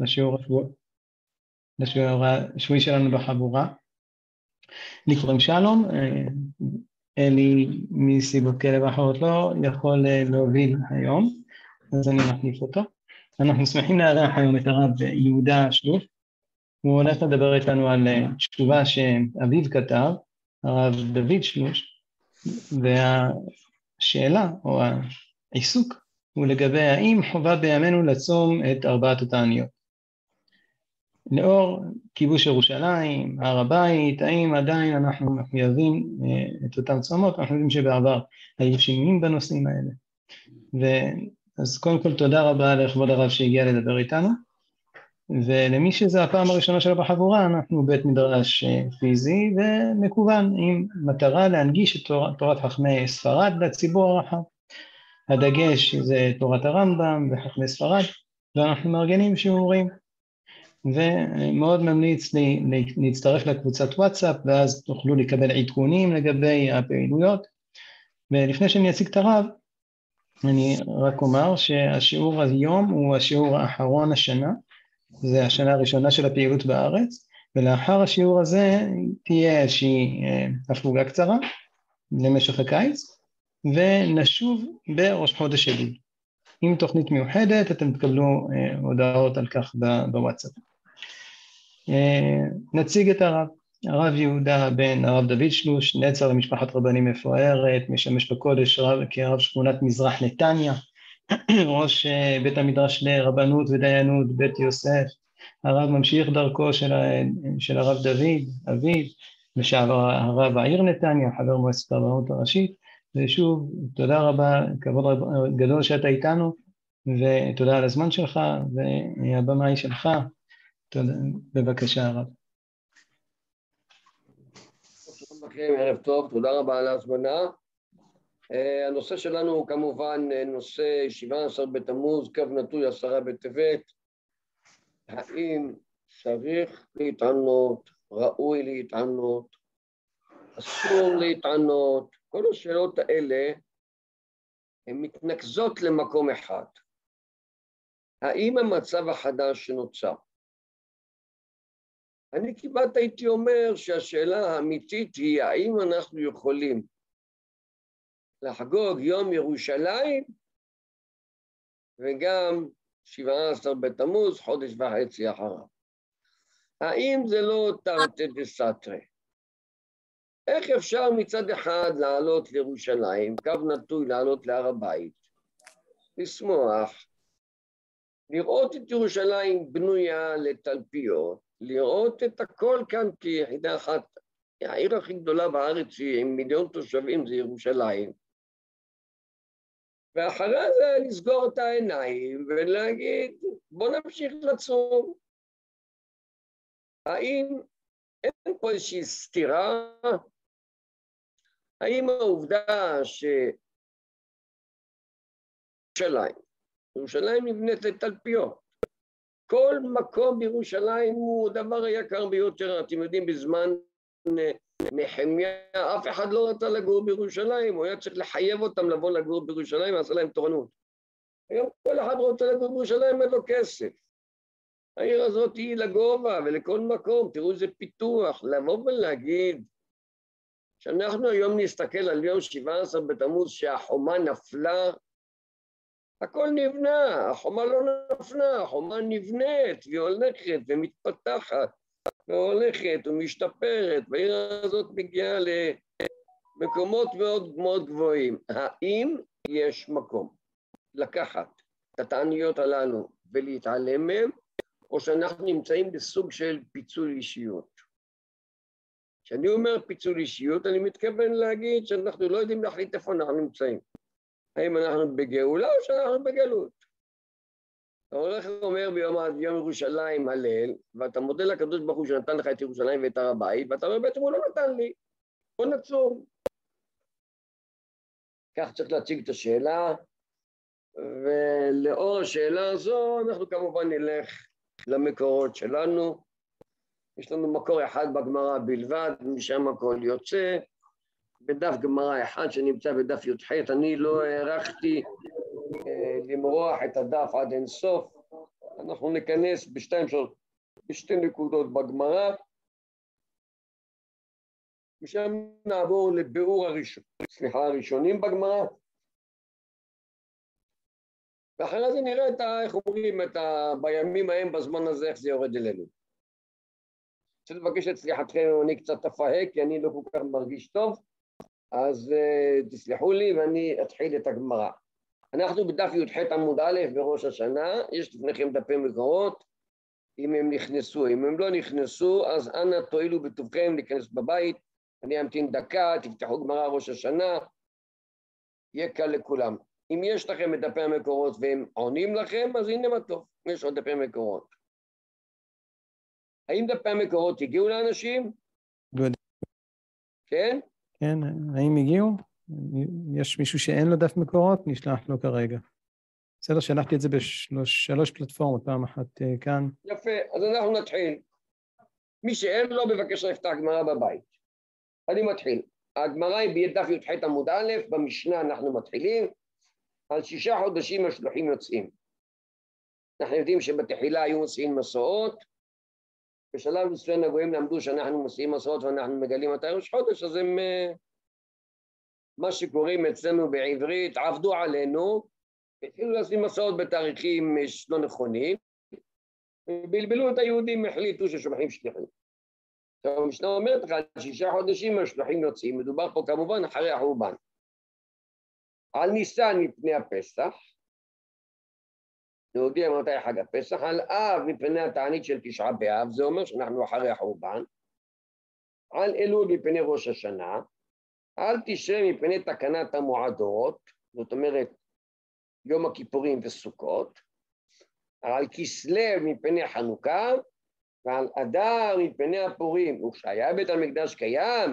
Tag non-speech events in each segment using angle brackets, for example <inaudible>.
לשיעור השבועי שלנו בחבורה. לי קוראים שלום, אלי מסיבות כאלה ואחרות לא יכול להוביל היום, אז אני מחליף אותו. אנחנו שמחים לארח היום את הרב יהודה שלוף, הוא הולך לדבר איתנו על תשובה שאביו כתב, הרב דוד שלוש, והשאלה או העיסוק הוא לגבי האם חובה בימינו לצום את ארבעת התעניות. לאור כיבוש ירושלים, הר הבית, האם עדיין אנחנו מחויבים את אותם צומות? אנחנו יודעים שבעבר היו שינויים בנושאים האלה. אז קודם כל תודה רבה לכבוד הרב שהגיע לדבר איתנו. ולמי שזה הפעם הראשונה שלו בחבורה, אנחנו בית מדרש פיזי ומקוון, עם מטרה להנגיש את תורת, תורת חכמי ספרד לציבור הרחב. הדגש זה תורת הרמב"ם וחכמי ספרד, ואנחנו מארגנים שיעורים. ומאוד ממליץ לי להצטרף לקבוצת וואטסאפ, ואז תוכלו לקבל עדכונים לגבי הפעילויות. ולפני שאני אציג את הרב, אני רק אומר שהשיעור היום הוא השיעור האחרון השנה, זה השנה הראשונה של הפעילות בארץ, ולאחר השיעור הזה תהיה איזושהי הפוגה קצרה למשך הקיץ, ונשוב בראש חודש אלול. עם תוכנית מיוחדת, אתם תקבלו הודעות על כך בוואטסאפ. נציג את הרב. הרב יהודה בן הרב דוד שלוש, נצר למשפחת רבנים מפוארת, משמש בקודש רב, כרב שכונת מזרח נתניה, <clears throat> ראש בית המדרש לרבנות ודיינות, בית יוסף, הרב ממשיך דרכו של, של הרב דוד, אביו, ושעבר הרב העיר נתניה, חבר מועצת הרבנות הראשית, ושוב, תודה רבה, כבוד גדול שאתה איתנו, ותודה על הזמן שלך, והבמה היא שלך, תודה, בבקשה הרב. ערב טוב, תודה רבה על ההזמנה. Uh, הנושא שלנו הוא כמובן uh, נושא 17 בתמוז, קו נטוי עשרה בטבת. האם צריך להתענות, ראוי להתענות, אסור להתענות, כל השאלות האלה הן מתנקזות למקום אחד. האם המצב החדש שנוצר? אני כמעט הייתי אומר שהשאלה האמיתית היא האם אנחנו יכולים לחגוג יום ירושלים וגם 17 בתמוז, חודש וחצי אחריו. האם זה לא תרתי דסתרי? איך אפשר מצד אחד לעלות לירושלים, קו נטוי לעלות להר הבית, לשמוח, לראות את ירושלים בנויה לתלפיות, לראות את הכל כאן כיחידה אחת. העיר הכי גדולה בארץ היא עם מיליון תושבים זה ירושלים. ואחרי זה לסגור את העיניים ולהגיד, בוא נמשיך לצום. האם אין פה איזושהי סתירה? האם העובדה שירושלים, ירושלים נבנית לתלפיות, כל מקום בירושלים הוא הדבר היקר ביותר. אתם יודעים, בזמן נחמיה, אף אחד לא רצה לגור בירושלים, הוא היה צריך לחייב אותם לבוא לגור בירושלים, ועשה להם תורנות. היום כל אחד רוצה לגור בירושלים, אין לו כסף. העיר הזאת היא לגובה ולכל מקום, תראו איזה פיתוח. לבוא ולהגיד שאנחנו היום נסתכל על יום 17 בתמוז שהחומה נפלה, הכל נבנה, החומה לא נפלה, החומה נבנית והיא הולכת ומתפתחת. והולכת ומשתפרת, והעיר הזאת מגיעה למקומות מאוד מאוד גבוהים. האם יש מקום לקחת את התעניות הללו ולהתעלם מהן, או שאנחנו נמצאים בסוג של פיצול אישיות? כשאני אומר פיצול אישיות, אני מתכוון להגיד שאנחנו לא יודעים להחליט איפה אנחנו נמצאים. האם אנחנו בגאולה או שאנחנו בגלות? אתה הולך ואומר ביום יום ירושלים הלל, ואתה מודה לקדוש ברוך הוא שנתן לך את ירושלים ואת הר הבית, ואתה אומר בעצם הוא לא נתן לי, בוא נצום. כך צריך להציג את השאלה, ולאור השאלה הזו אנחנו כמובן נלך למקורות שלנו. יש לנו מקור אחד בגמרא בלבד, משם הכל יוצא. בדף גמרא אחד שנמצא בדף י"ח, אני לא הערכתי למרוח את הדף עד אינסוף, אנחנו ניכנס בשתיים, שלוש, בשתי נקודות בגמרא, משם נעבור לביאור הראשון, סליחה, הראשונים בגמרא, ואחרי זה נראה את ה... איך אומרים, את ה... בימים ההם, בזמן הזה, איך זה יורד אלינו. רוצה לבקש את סליחתכם אם אני קצת אפהק, כי אני לא כל כך מרגיש טוב, אז uh, תסלחו לי ואני אתחיל את הגמרא. אנחנו בדף י"ח עמוד א' בראש השנה, יש לפניכם דפי מקורות, אם הם נכנסו. אם הם לא נכנסו, אז אנא תואילו בטובכם להיכנס בבית, אני אמתין דקה, תפתחו גמרא ראש השנה, יהיה קל לכולם. אם יש לכם את דפי המקורות והם עונים לכם, אז הנה מה טוב, יש עוד דפי מקורות. האם דפי המקורות הגיעו לאנשים? לא. כן? כן, האם הגיעו? יש מישהו שאין לו דף מקורות? נשלח לו כרגע. בסדר, שלחתי את זה בשלוש פלטפורמות, פעם אחת אה, כאן. יפה, אז אנחנו נתחיל. מי שאין לו, בבקשה יפתח גמרא בבית. אני מתחיל. הגמרא היא בדף י"ח עמוד א', במשנה אנחנו מתחילים, על שישה חודשים השלוחים יוצאים. אנחנו יודעים שבתחילה היו מוציאים מסעות, בשלב מסוים הגויים למדו שאנחנו מוציאים מסעות ואנחנו מגלים מתי ראש חודש, אז הם, אה, מה שקוראים אצלנו בעברית, עבדו עלינו, התחילו לשים מסעות בתאריכים אה, לא נכונים, בלבלו את היהודים, החליטו ששולחים שליחים. עכשיו המשנה אומרת לך, שישה חודשים השלוחים יוצאים, מדובר פה כמובן אחרי החורבן. על ניסן מפני הפסח, להודיע מתי חג הפסח, על אב מפני התענית של תשעה באב, זה אומר שאנחנו אחרי החורבן, על אלול מפני ראש השנה, על תשרה מפני תקנת המועדות, זאת אומרת יום הכיפורים וסוכות, על כסלו מפני חנוכה, ועל אדר מפני הפורים, וכשהיה בית המקדש קיים,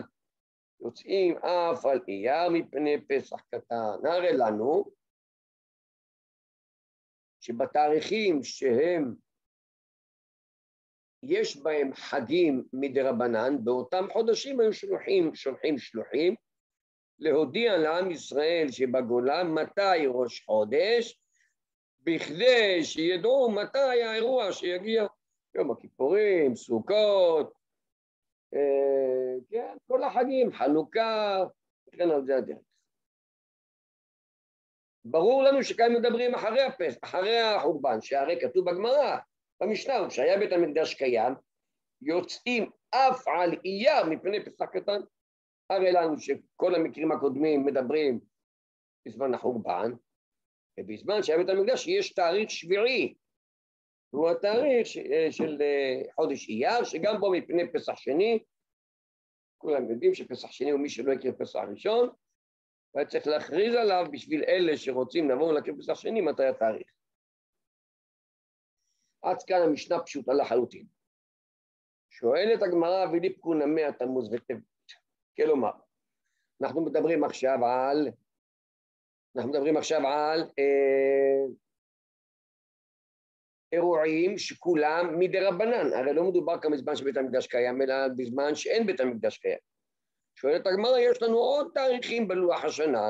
יוצאים אף על אייר מפני פסח קטן. הרי לנו שבתאריכים שהם, יש בהם חגים מדרבנן, באותם חודשים היו שולחים, שולחים שלוחים, להודיע לעם ישראל שבגולה מתי ראש חודש, בכדי שידעו מתי האירוע שיגיע, יום הכיפורים, סוכות, אה, כן, כל החגים, חנוכה, וכן על זה הדרך. ברור לנו שכאן מדברים אחרי הפס, אחרי החורבן, שהרי כתוב בגמרא, במשנה, כשהיה בית המקדש קיים, יוצאים אף על אייר מפני פסח קטן. הרי לנו שכל המקרים הקודמים מדברים בזמן החורבן, ובזמן שהיה בית המקדש יש תאריך שביעי, הוא התאריך של אה, חודש אייר, שגם בו מפני פסח שני, כולם יודעים שפסח שני הוא מי שלא הכיר פסח ראשון, והיה צריך להכריז עליו בשביל אלה שרוצים לבוא ולהכיר פסח שני, מתי התאריך. עד כאן המשנה פשוטה לחלוטין. שואלת הגמרא וליפקו נמי התמוז וטבת. כלומר, אנחנו מדברים עכשיו על, אנחנו מדברים עכשיו על אה, אירועים שכולם מדי רבנן, הרי לא מדובר כאן בזמן שבית המקדש קיים, אלא בזמן שאין בית המקדש קיים. שואלת הגמרא, יש לנו עוד תאריכים בלוח השנה,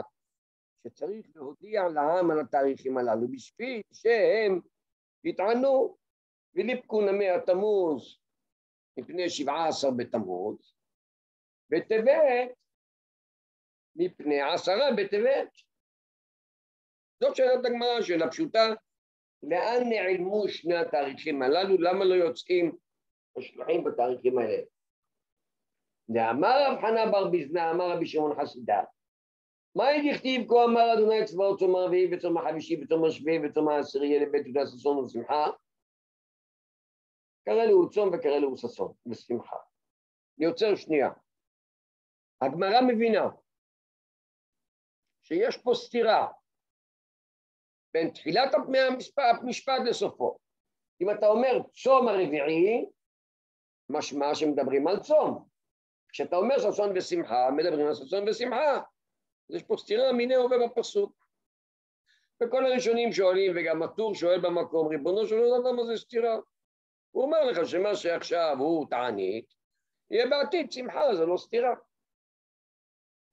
שצריך להודיע לעם על התאריכים הללו, בשביל שהם יטענו וליפקו נמי התמוז מפני שבעה עשר בתמוז, בטבת מפני עשרה בטבת. זאת שאלת הגמרא, שאלה פשוטה, לאן נעלמו שני התאריכים הללו? למה לא יוצאים השלוחים בתאריכים האלה? דאמר רב חנה בר ביזנה, אמר רבי שמעון חסידה, מה דכתיב כה אמר אדוני צבאות צום הרביעי וצום החמישי וצום השביעי וצום העשירי לבית יהודה ששון ושמחה? קרא לו צום וקרא לו ששון ושמחה. אני עוצר שנייה. הגמרא מבינה שיש פה סתירה בין תחילת המשפט לסופו. אם אתה אומר צום הרביעי, משמע שמדברים על צום. כשאתה אומר ששון ושמחה, מדברים על ששון ושמחה. אז יש פה סתירה מיני הווה בפסוק. וכל הראשונים שואלים, וגם הטור שואל במקום, ריבונו של עולם, למה זה סתירה? הוא אומר לך שמה שעכשיו הוא תענית, יהיה בעתיד שמחה, זה לא סתירה.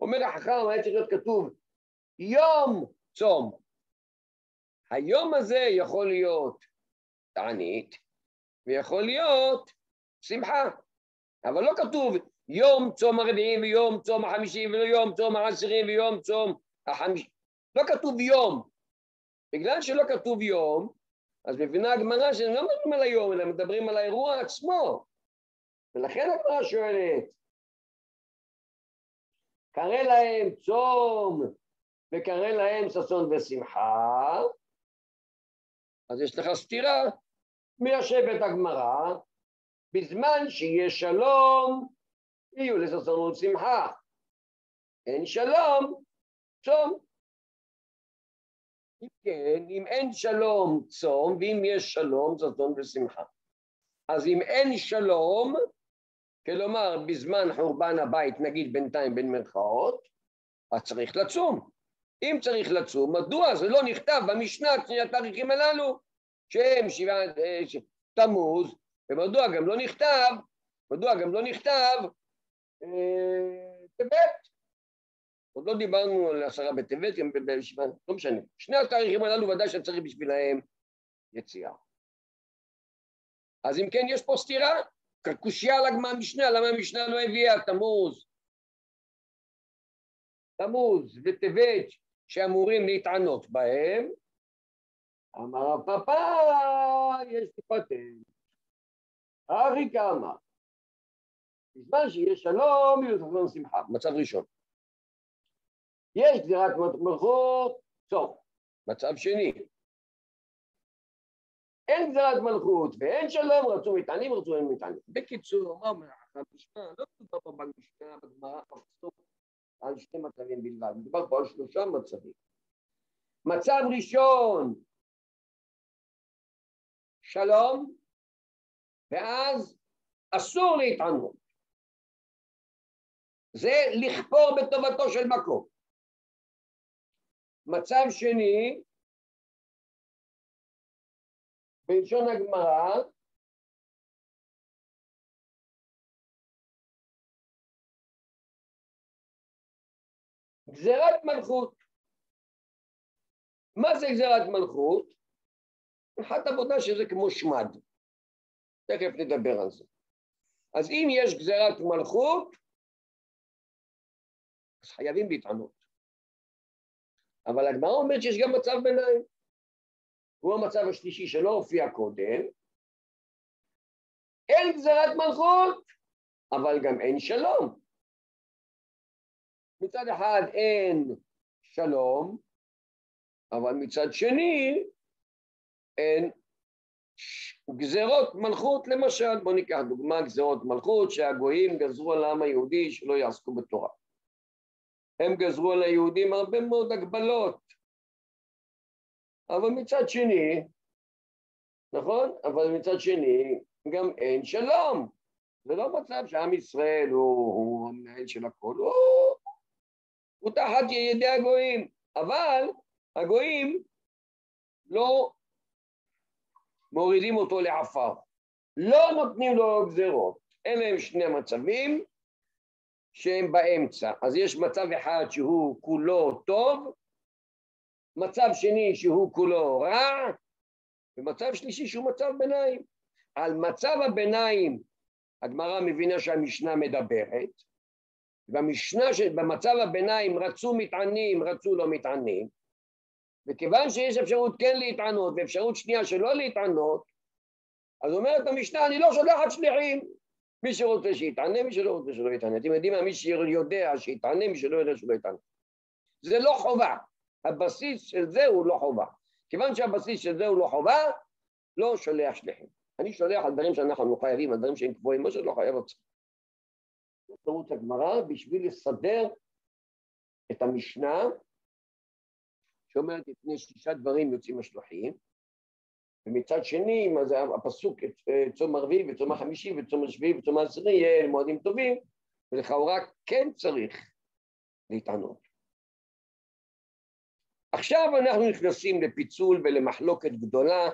אומר החכם, היה צריך להיות כתוב, יום צום. היום הזה יכול להיות תענית, ויכול להיות שמחה. אבל לא כתוב יום צום הרביעי ויום צום החמישי ויום צום העשירי ויום צום החמישי. לא כתוב יום. בגלל שלא כתוב יום, אז מבינה הגמרא שהם לא מדברים על היום, אלא מדברים על האירוע עצמו. ולכן הגמרא שואלת, קרא להם צום וקרא להם ששון ושמחה, אז יש לך סתירה. מיישבת הגמרא, בזמן שיהיה שלום, יהיו לששון ושמחה. אין שלום, צום. אם כן, אם אין שלום, צום, ואם יש שלום, ששון ושמחה. אז אם אין שלום, כלומר, בזמן חורבן הבית, נגיד בינתיים בין מרכאות, אז צריך לצום. אם צריך לצום, מדוע זה לא נכתב במשנה, שני התאריכים הללו, שהם שבעה, אה, תמוז, ומדוע גם לא נכתב, מדוע גם לא נכתב טבת. עוד לא דיברנו על עשרה בטבת, גם בישיבה, לא משנה. שני התאריכים הללו ודאי שצריך בשבילהם יציאה. אז אם כן, יש פה סתירה, קושייה על המשנה, למה המשנה לא הביאה תמוז? תמוז וטבת שאמורים להתענות בהם, אמר הפאפה, יש לי פטנט. ארי כמה. בזמן שיש שלום, יהיו תחזון שמחה. מצב ראשון. יש גזירת מלכות, סוף. מצב שני. אין גזירת מלכות ואין שלום, רצו מטענים, רצו אין מטענים. בקיצור, אומר המשנה, לא מדובר פה במשנה, בגמרא, בפסוק, על שני מצבים בלבד, מדובר פה על שלושה מצבים. מצב ראשון, שלום, ואז אסור להתענות. זה לכפור בטובתו של מקום. מצב שני, בלשון הגמרא, גזירת מלכות. מה זה גזירת מלכות? אחת עבודה שזה כמו שמד. תכף נדבר על זה. אז אם יש גזירת מלכות, אז חייבים להתענות. אבל הגמרא אומרת שיש גם מצב ביניים. הוא המצב השלישי שלא הופיע קודם. אין גזירת מלכות, אבל גם אין שלום. מצד אחד אין שלום, אבל מצד שני אין גזרות מלכות למשל, בואו ניקח דוגמה גזרות מלכות שהגויים גזרו על העם היהודי שלא יעסקו בתורה. הם גזרו על היהודים הרבה מאוד הגבלות, אבל מצד שני, נכון? אבל מצד שני גם אין שלום. זה לא מצב שעם ישראל הוא, הוא המנהל של הכל, הוא, הוא תחת ידי הגויים, אבל הגויים לא מורידים אותו לעפר. לא נותנים לו גזרות. אלה הם שני מצבים שהם באמצע. אז יש מצב אחד שהוא כולו טוב, מצב שני שהוא כולו רע, ומצב שלישי שהוא מצב ביניים. על מצב הביניים הגמרא מבינה שהמשנה מדברת, במשנה, במצב הביניים רצו מתענים, רצו לא מתענים, וכיוון שיש אפשרות כן להתענות ואפשרות שנייה שלא להתענות, אז אומרת המשנה, אני לא שולחת שליחים. מי שרוצה שיתענה, מי שלא רוצה שלא יתענה. אתם יודעים מה? מי שיודע שיתענה, מי שלא יודע שלא יתענה. זה לא חובה. הבסיס של זה הוא לא חובה. כיוון שהבסיס של זה הוא לא חובה, לא שולח שליחים. אני שולח על דברים שאנחנו לא חייבים, על דברים שהם קבועים, מה שלא חייב אותם. זה תירוץ הגמרא בשביל לסדר את המשנה שאומרת לפני שישה דברים יוצאים השלוחים, ומצד שני, מה זה הפסוק, אה, צום הרביעי וצום החמישי וצום השביעי וצום העשירי יהיה מועדים טובים, ולכאורה כן צריך להתענות. עכשיו אנחנו נכנסים לפיצול ולמחלוקת גדולה,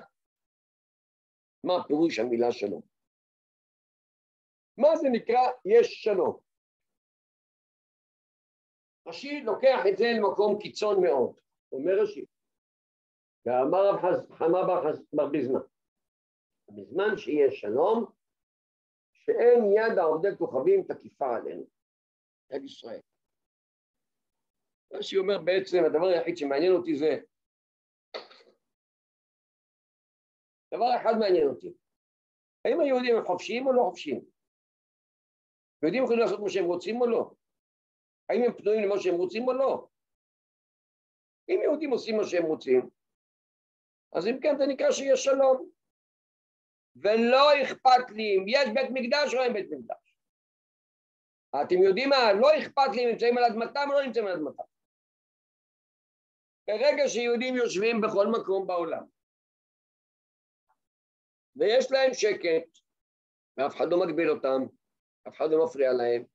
מה פירוש המילה שלום. מה זה נקרא יש שלום? רש"י לוקח את זה למקום קיצון מאוד. אומר רש"י, ואמר רב חמא בר ביזנא, בזמן שיהיה שלום, שאין יד עובדי כוכבים תקיפה עלינו, יד ישראל. שהיא אומר בעצם, הדבר היחיד שמעניין אותי זה, דבר אחד מעניין אותי, האם היהודים הם חופשיים או לא חופשיים? יהודים יכולים לעשות מה שהם רוצים או לא? האם הם פנויים למה שהם רוצים או לא? אם יהודים עושים מה שהם רוצים, אז אם כן זה נקרא שיש שלום. ולא אכפת לי אם יש בית מקדש או אין בית מקדש. אתם יודעים מה? לא אכפת לי אם נמצאים על אדמתם או לא נמצאים על אדמתם. ברגע שיהודים יושבים בכל מקום בעולם, ויש להם שקט, ואף אחד לא מגביל אותם, אף אחד לא מפריע להם,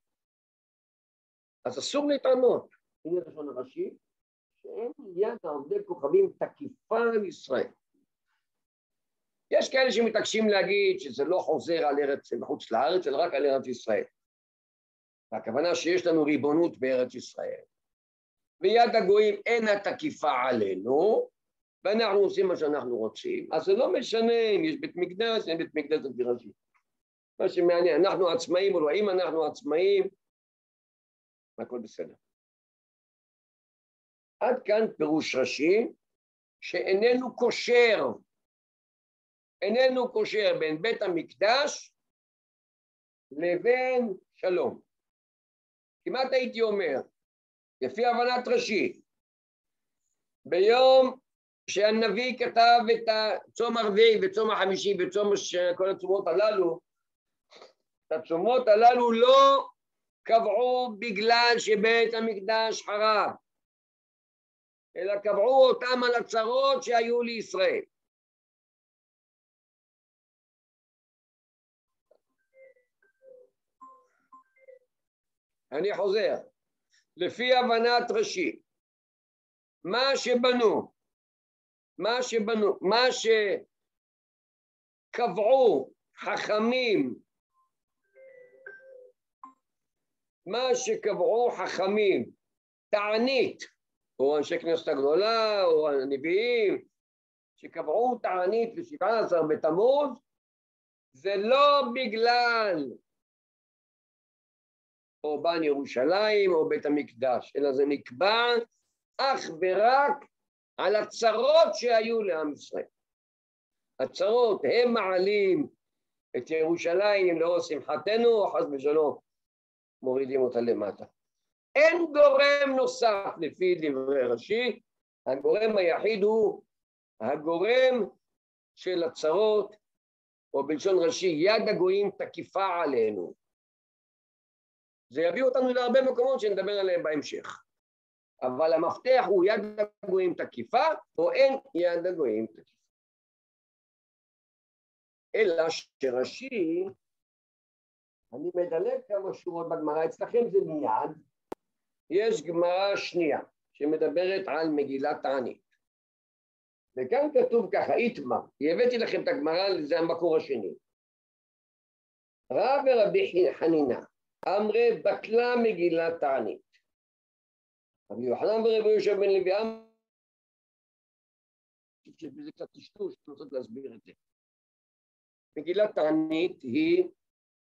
אז אסור להתענות. הנה לשון הראשי, שאין יד עובדי כוכבים תקיפה על ישראל. יש כאלה שמתעקשים להגיד שזה לא חוזר על ארץ מחוץ לארץ, אלא רק על ארץ ישראל. והכוונה שיש לנו ריבונות בארץ ישראל. ויד הגויים אינה תקיפה עלינו, ואנחנו עושים מה שאנחנו רוצים. אז זה לא משנה אם יש בית מקדש, אין בית מקדש ראשי. מה שמעניין, אנחנו עצמאים או לא, אם אנחנו עצמאים, הכל בסדר. עד כאן פירוש ראשי שאיננו קושר, איננו קושר בין בית המקדש לבין שלום. כמעט הייתי אומר, לפי הבנת ראשי, ביום שהנביא כתב את הצום הרביעי וצום החמישי וצום כל הצומות הללו, את הצומות הללו לא קבעו בגלל שבית המקדש חרב, אלא קבעו אותם על הצרות שהיו לישראל. אני חוזר, לפי הבנת ראשי, מה שבנו, מה שבנו, מה שקבעו חכמים, מה שקבעו חכמים, תענית, או אנשי כנסת הגדולה, או הנביאים, שקבעו תענית ל-17 בתמוז, זה לא בגלל חורבן ירושלים או בית המקדש, אלא זה נקבע אך ורק על הצרות שהיו לעם ישראל. הצרות, הם מעלים את ירושלים לאור שמחתנו, או חס ושלום מורידים אותה למטה. אין גורם נוסף לפי דברי רש"י, הגורם היחיד הוא הגורם של הצרות, או בלשון ראשי, יד הגויים תקיפה עלינו. זה יביא אותנו להרבה מקומות שנדבר עליהם בהמשך. אבל המפתח הוא יד הגויים תקיפה, או אין יד הגויים תקיפה. אלא שרש"י, אני מדלג כמה שורות בגמרא, אצלכם זה מיד, יש גמרא שנייה שמדברת על מגילת תענית. וכאן כתוב ככה, איתמר, הבאתי לכם את הגמרא, זה המקור השני. רב ורבי חנינה, אמרי בטלה מגילת תענית. רבי יוחנן ורבי יושב בן לוי אמר, שזה קצת טשטוש, לנסות להסביר את זה. מגילת תענית היא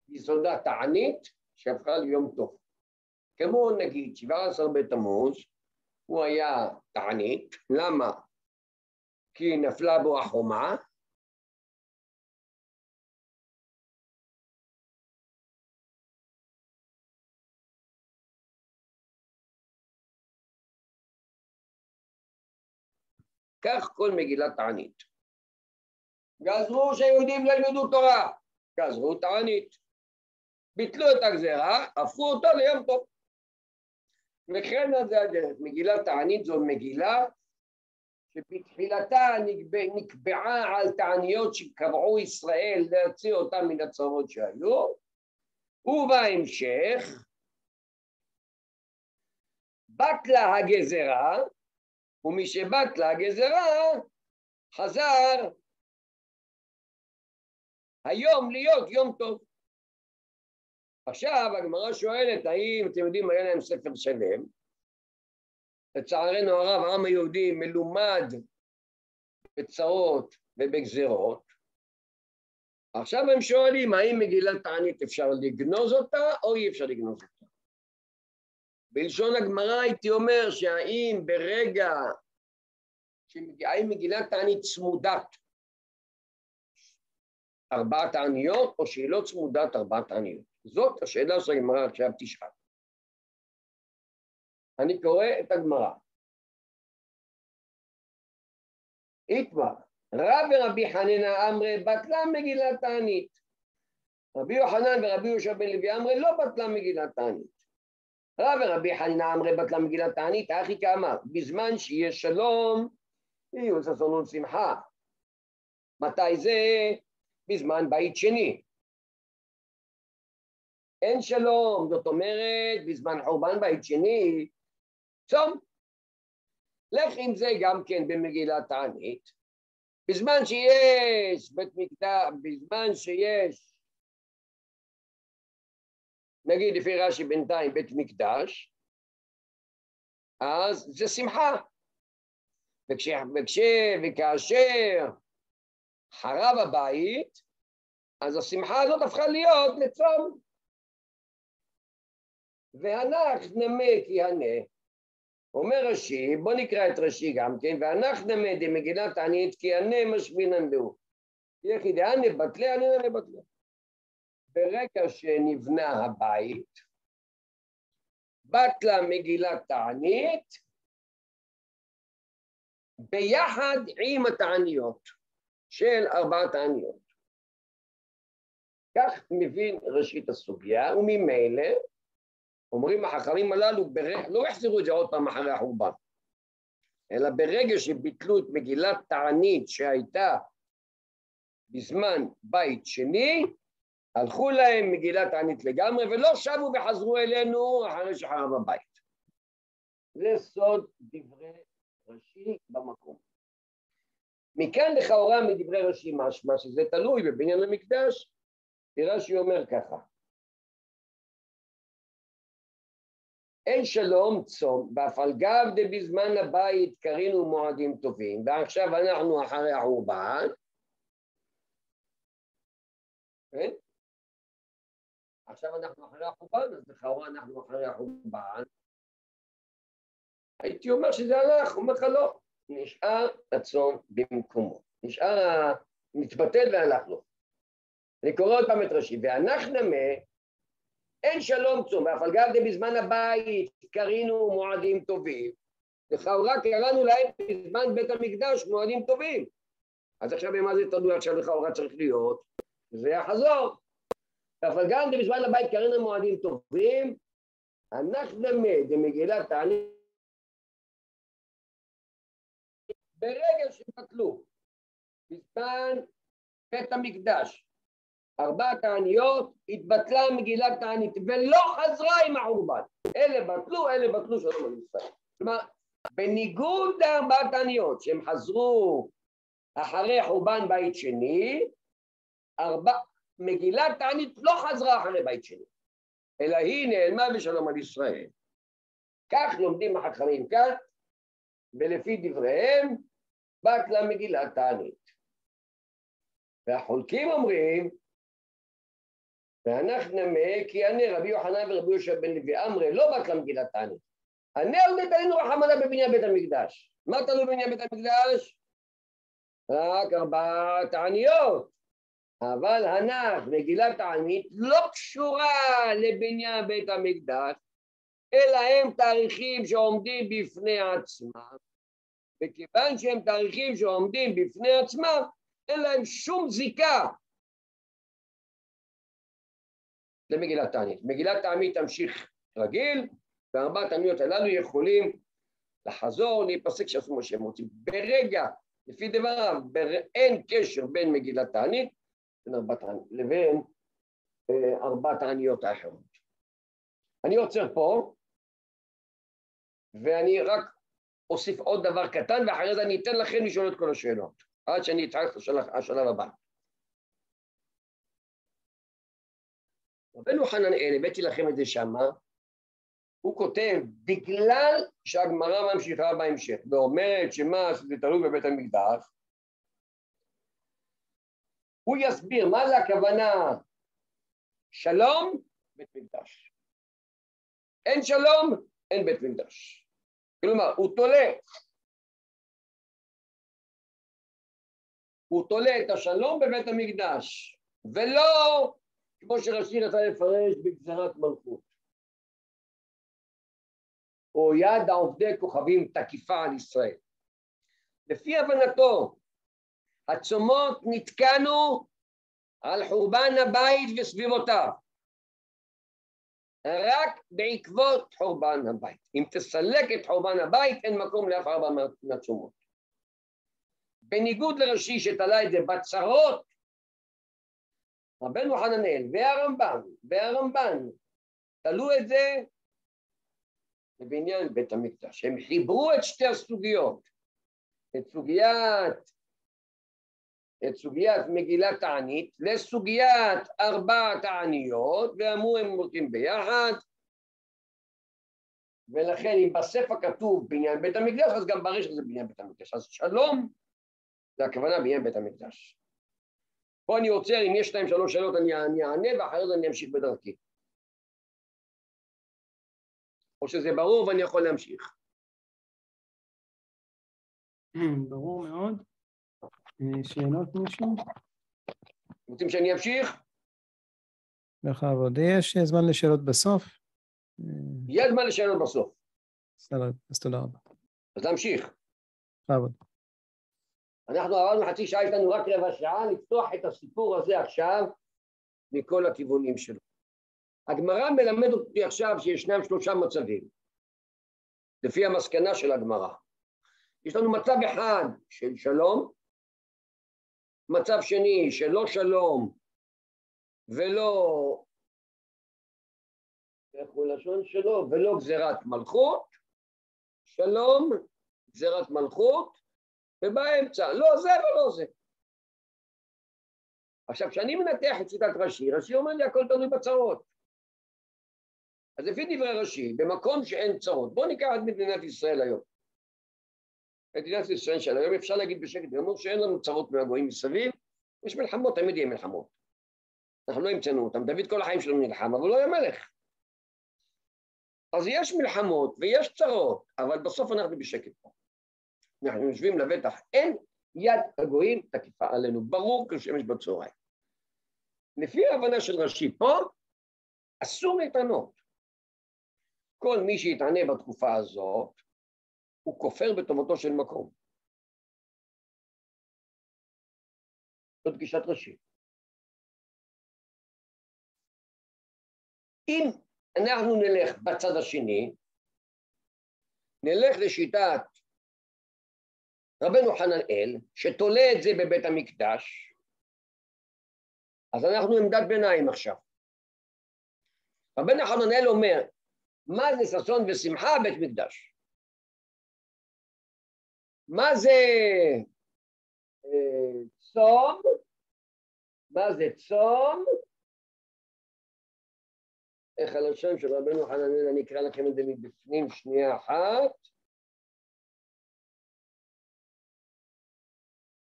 יסודה תענית שהפכה ליום טוב. כמו נגיד 17 בתמוז, הוא היה תענית, למה? כי נפלה בו החומה, כך כל מגילת תענית. גזרו שהיהודים לא ילמדו תורה, גזרו תענית. ביטלו את הגזרה, הפכו אותה ליום טוב. וכן על זה הדרך. מגילת תענית זו מגילה שבתחילתה נקבע, נקבעה על תעניות שקבעו ישראל להוציא אותם מן הצרות שהיו, ובהמשך בטלה הגזרה, ומשבטלה הגזרה חזר היום להיות יום טוב. עכשיו הגמרא שואלת, האם אתם יודעים, היה להם ספר שלם? לצערנו הרב, העם היהודי מלומד בצרות ובגזרות, עכשיו הם שואלים, האם מגילת תענית אפשר לגנוז אותה או אי אפשר לגנוז אותה? בלשון הגמרא הייתי אומר שהאם ברגע, האם מגילת תענית צמודת ארבעת העניות או שהיא לא צמודת ארבעת העניות? זאת השאלה של הגמרא עכשיו תשאל. אני קורא את הגמרא. איתמר, רב ורבי חנינא אמרי בטלה מגילת תענית. רבי יוחנן ורבי יהושע בן לוי אמרי לא בטלה מגילת תענית. רב ורבי חנינא אמרי בטלה מגילת תענית, אחי כאמר, בזמן שיש שלום, יהיו ששון ושמחה. מתי זה? בזמן בית שני. אין שלום, זאת אומרת, בזמן חורבן בית שני, צום. לך עם זה גם כן במגילת תענית. בזמן שיש בית מקדש, בזמן שיש, נגיד לפי רש"י בינתיים בית מקדש, אז זה שמחה. וכש, וכש, וכאשר חרב הבית, אז השמחה הזאת הפכה להיות לצום. והנח נמק יהנה. אומר רש"י, בוא נקרא את רש"י גם כן, והנח נמק דמגילת תענית כי יהנה משמינן לו. יחי דהנה בטלה, ענינן בטלה. ברגע שנבנה הבית, בטלה מגילת תענית, ביחד עם התעניות של ארבעת העניות. כך מבין ראשית הסוגיה, וממילא אומרים החכמים הללו, ברגע, לא יחזירו את זה עוד פעם אחרי החורבן, אלא ברגע שביטלו את מגילת תענית שהייתה בזמן בית שני, הלכו להם מגילת תענית לגמרי ולא שבו וחזרו אלינו אחרי שחרב הבית. זה סוד דברי רש"י במקום. מכאן לכאורה מדברי רש"י משמע שזה תלוי בבניין המקדש, כי רש"י אומר ככה אין שלום צום, ואף על גב דבזמן הבית קרינו מועדים טובים, ועכשיו אנחנו אחרי החורבן, כן? עכשיו אנחנו אחרי החורבן, אז לכאורה אנחנו אחרי החורבן. הייתי אומר שזה הלך, הוא אומר לך לא, נשאר הצום במקומו, נשאר, מתבטל והלך לו. אני קורא עוד פעם את רש"י, והנחנמה אין שלום צום, ואף על גב בזמן הבית קרינו מועדים טובים. לכאורה קראנו להם בזמן בית המקדש מועדים טובים. אז עכשיו במה זה תלוי עכשיו לכאורה צריך להיות? זה יחזור. ואף על גב בזמן הבית קרינו מועדים טובים, אנחנו דמגילת תענית ברגע שבטלו בזמן בית המקדש ארבעת העניות, התבטלה מגילת תענית, ולא חזרה עם החורבן. אלה בטלו, אלה בטלו שלום על ישראל. כלומר, בניגוד לארבעת העניות, שהם חזרו אחרי חורבן בית שני, ארבע, מגילת תענית לא חזרה אחרי בית שני, אלא היא נעלמה בשלום על ישראל. כך לומדים החכמים כאן, ולפי דבריהם, בטלה מגילת תענית. והחולקים אומרים, ואנחנו נמה כי ענה רבי יוחנן ורבי יהושע בן לוי אמרי לא בא כמגילת תענית. ענה על נתנו רחמנה בבניין בית המקדש. מה תלוי בבניין בית המקדש? רק ארבע תעניות. אבל הנח מגילת תענית לא קשורה לבניין בית המקדש, אלא הם תאריכים שעומדים בפני עצמם. וכיוון שהם תאריכים שעומדים בפני עצמם, אין להם שום זיקה למגילת תענית. מגילת תענית תמשיך רגיל, וארבעת העניות הללו יכולים לחזור, להיפסק שעשו מה שהם רוצים. ברגע, לפי דבריו, בר... אין קשר בין מגילת תענית לבין אה, ארבעת העניות האחרות. אני עוצר פה, ואני רק אוסיף עוד דבר קטן, ואחרי זה אני אתן לכם לשאול את כל השאלות, עד שאני אתחלק לשלב הבא. רבנו חננאל, הבאתי לכם את זה שמה, הוא כותב, בגלל שהגמרא ממשיכה בהמשך ואומרת שמה שזה תלוי בבית המקדש, הוא יסביר מה זה הכוונה שלום, בית מקדש. אין שלום, אין בית מקדש. כלומר, הוא תולה, הוא תולה את השלום בבית המקדש, ולא כמו שרש"י רצה לפרש בגזרת מלכות. או יד העובדי כוכבים תקיפה על ישראל. לפי הבנתו, הצומות נתקענו על חורבן הבית וסביבותיו. רק בעקבות חורבן הבית. אם תסלק את חורבן הבית, אין מקום לאף ארבע מהצומות. בניגוד לרש"י שתלה את זה בצרות, רבנו חננאל והרמב"ם והרמב"ן תלו את זה בבניין בית המקדש. הם חיברו את שתי הסוגיות, את סוגיית, את סוגיית מגילת הענית לסוגיית ארבעת העניות, ואמרו הם הולכים ביחד, ולכן אם בספר כתוב בניין בית המקדש, אז גם בריש זה בניין בית המקדש. אז שלום, זה הכוונה בניין בית המקדש. פה אני עוצר, אם יש להם שלוש שאלות אני אענה, ואחרי זה אני אמשיך בדרכי. או שזה ברור ואני יכול להמשיך. <clears throat> ברור מאוד. אה, שאלות מישהו? רוצים שאני אמשיך? בכבוד. יש זמן לשאלות בסוף? יש זמן לשאלות בסוף. בסדר, אז תודה רבה. אז להמשיך. בכבוד. אנחנו עברנו חצי שעה, יש לנו רק רבע שעה, לפתוח את הסיפור הזה עכשיו מכל הכיוונים שלו. הגמרא מלמד אותי עכשיו שישנם שלושה מצבים, לפי המסקנה של הגמרא. יש לנו מצב אחד של שלום, מצב שני של לא שלום ולא, איך הוא לשון שלו? ולא גזירת מלכות, שלום, גזירת מלכות, ובאמצע, לא זה ולא זה. עכשיו, כשאני מנתח את שיטת רש"י, רש"י אומר לי הכל תלוי בצרות. אז לפי דברי רש"י, במקום שאין צרות, בואו ניקח את מדינת ישראל היום. את מדינת ישראל של היום אפשר להגיד בשקט גמור שאין לנו צרות מהגויים מסביב, יש מלחמות, תמיד יהיה מלחמות. אנחנו לא המצאנו אותם, דוד כל החיים שלנו נלחם, אבל לא היה מלך. אז יש מלחמות ויש צרות, אבל בסוף אנחנו בשקט פה. אנחנו יושבים לבטח, אין יד הגויים תקיפה עלינו, ברור כשמש בצהריים. לפי ההבנה של רש"י פה, אסור להתענות. כל מי שיתענה בתקופה הזאת, הוא כופר בטובתו של מקום. זאת גישת רש"י. אם אנחנו נלך בצד השני, נלך לשיטת רבנו חננאל, שתולה את זה בבית המקדש, אז אנחנו עמדת ביניים עכשיו. רבנו חננאל אומר, מה זה ששון ושמחה בית מקדש? מה זה אה, צום? מה זה צום? איך הלשון של רבנו חננאל, אני אקרא לכם את זה מבפנים שנייה אחת.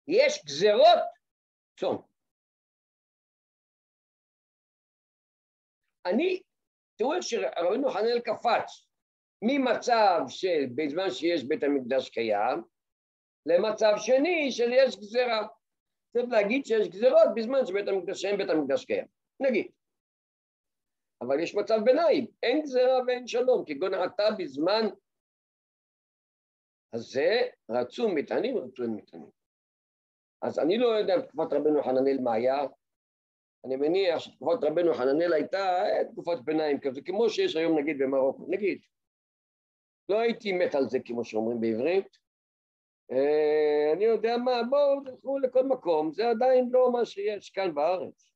יש גזרות צום. אני, תראו איך שרבנו חנאל קפץ ממצב של בזמן שיש בית המקדש קיים, למצב שני של יש גזרה. צריך להגיד שיש גזרות בזמן שבית המקדש, שאין בית המקדש קיים. נגיד. אבל יש מצב ביניים, אין גזרה ואין שלום, כגון אתה בזמן הזה רצו מטענים, רצו אין מטענים. אז אני לא יודע בתקופת רבנו חננאל מה היה, אני מניח שתקופת רבנו חננאל הייתה תקופת ביניים כזה, כמו שיש היום נגיד במרוקו, נגיד. לא הייתי מת על זה כמו שאומרים בעברית. אה, אני יודע מה, בואו תלכו לכל מקום, זה עדיין לא מה שיש כאן בארץ.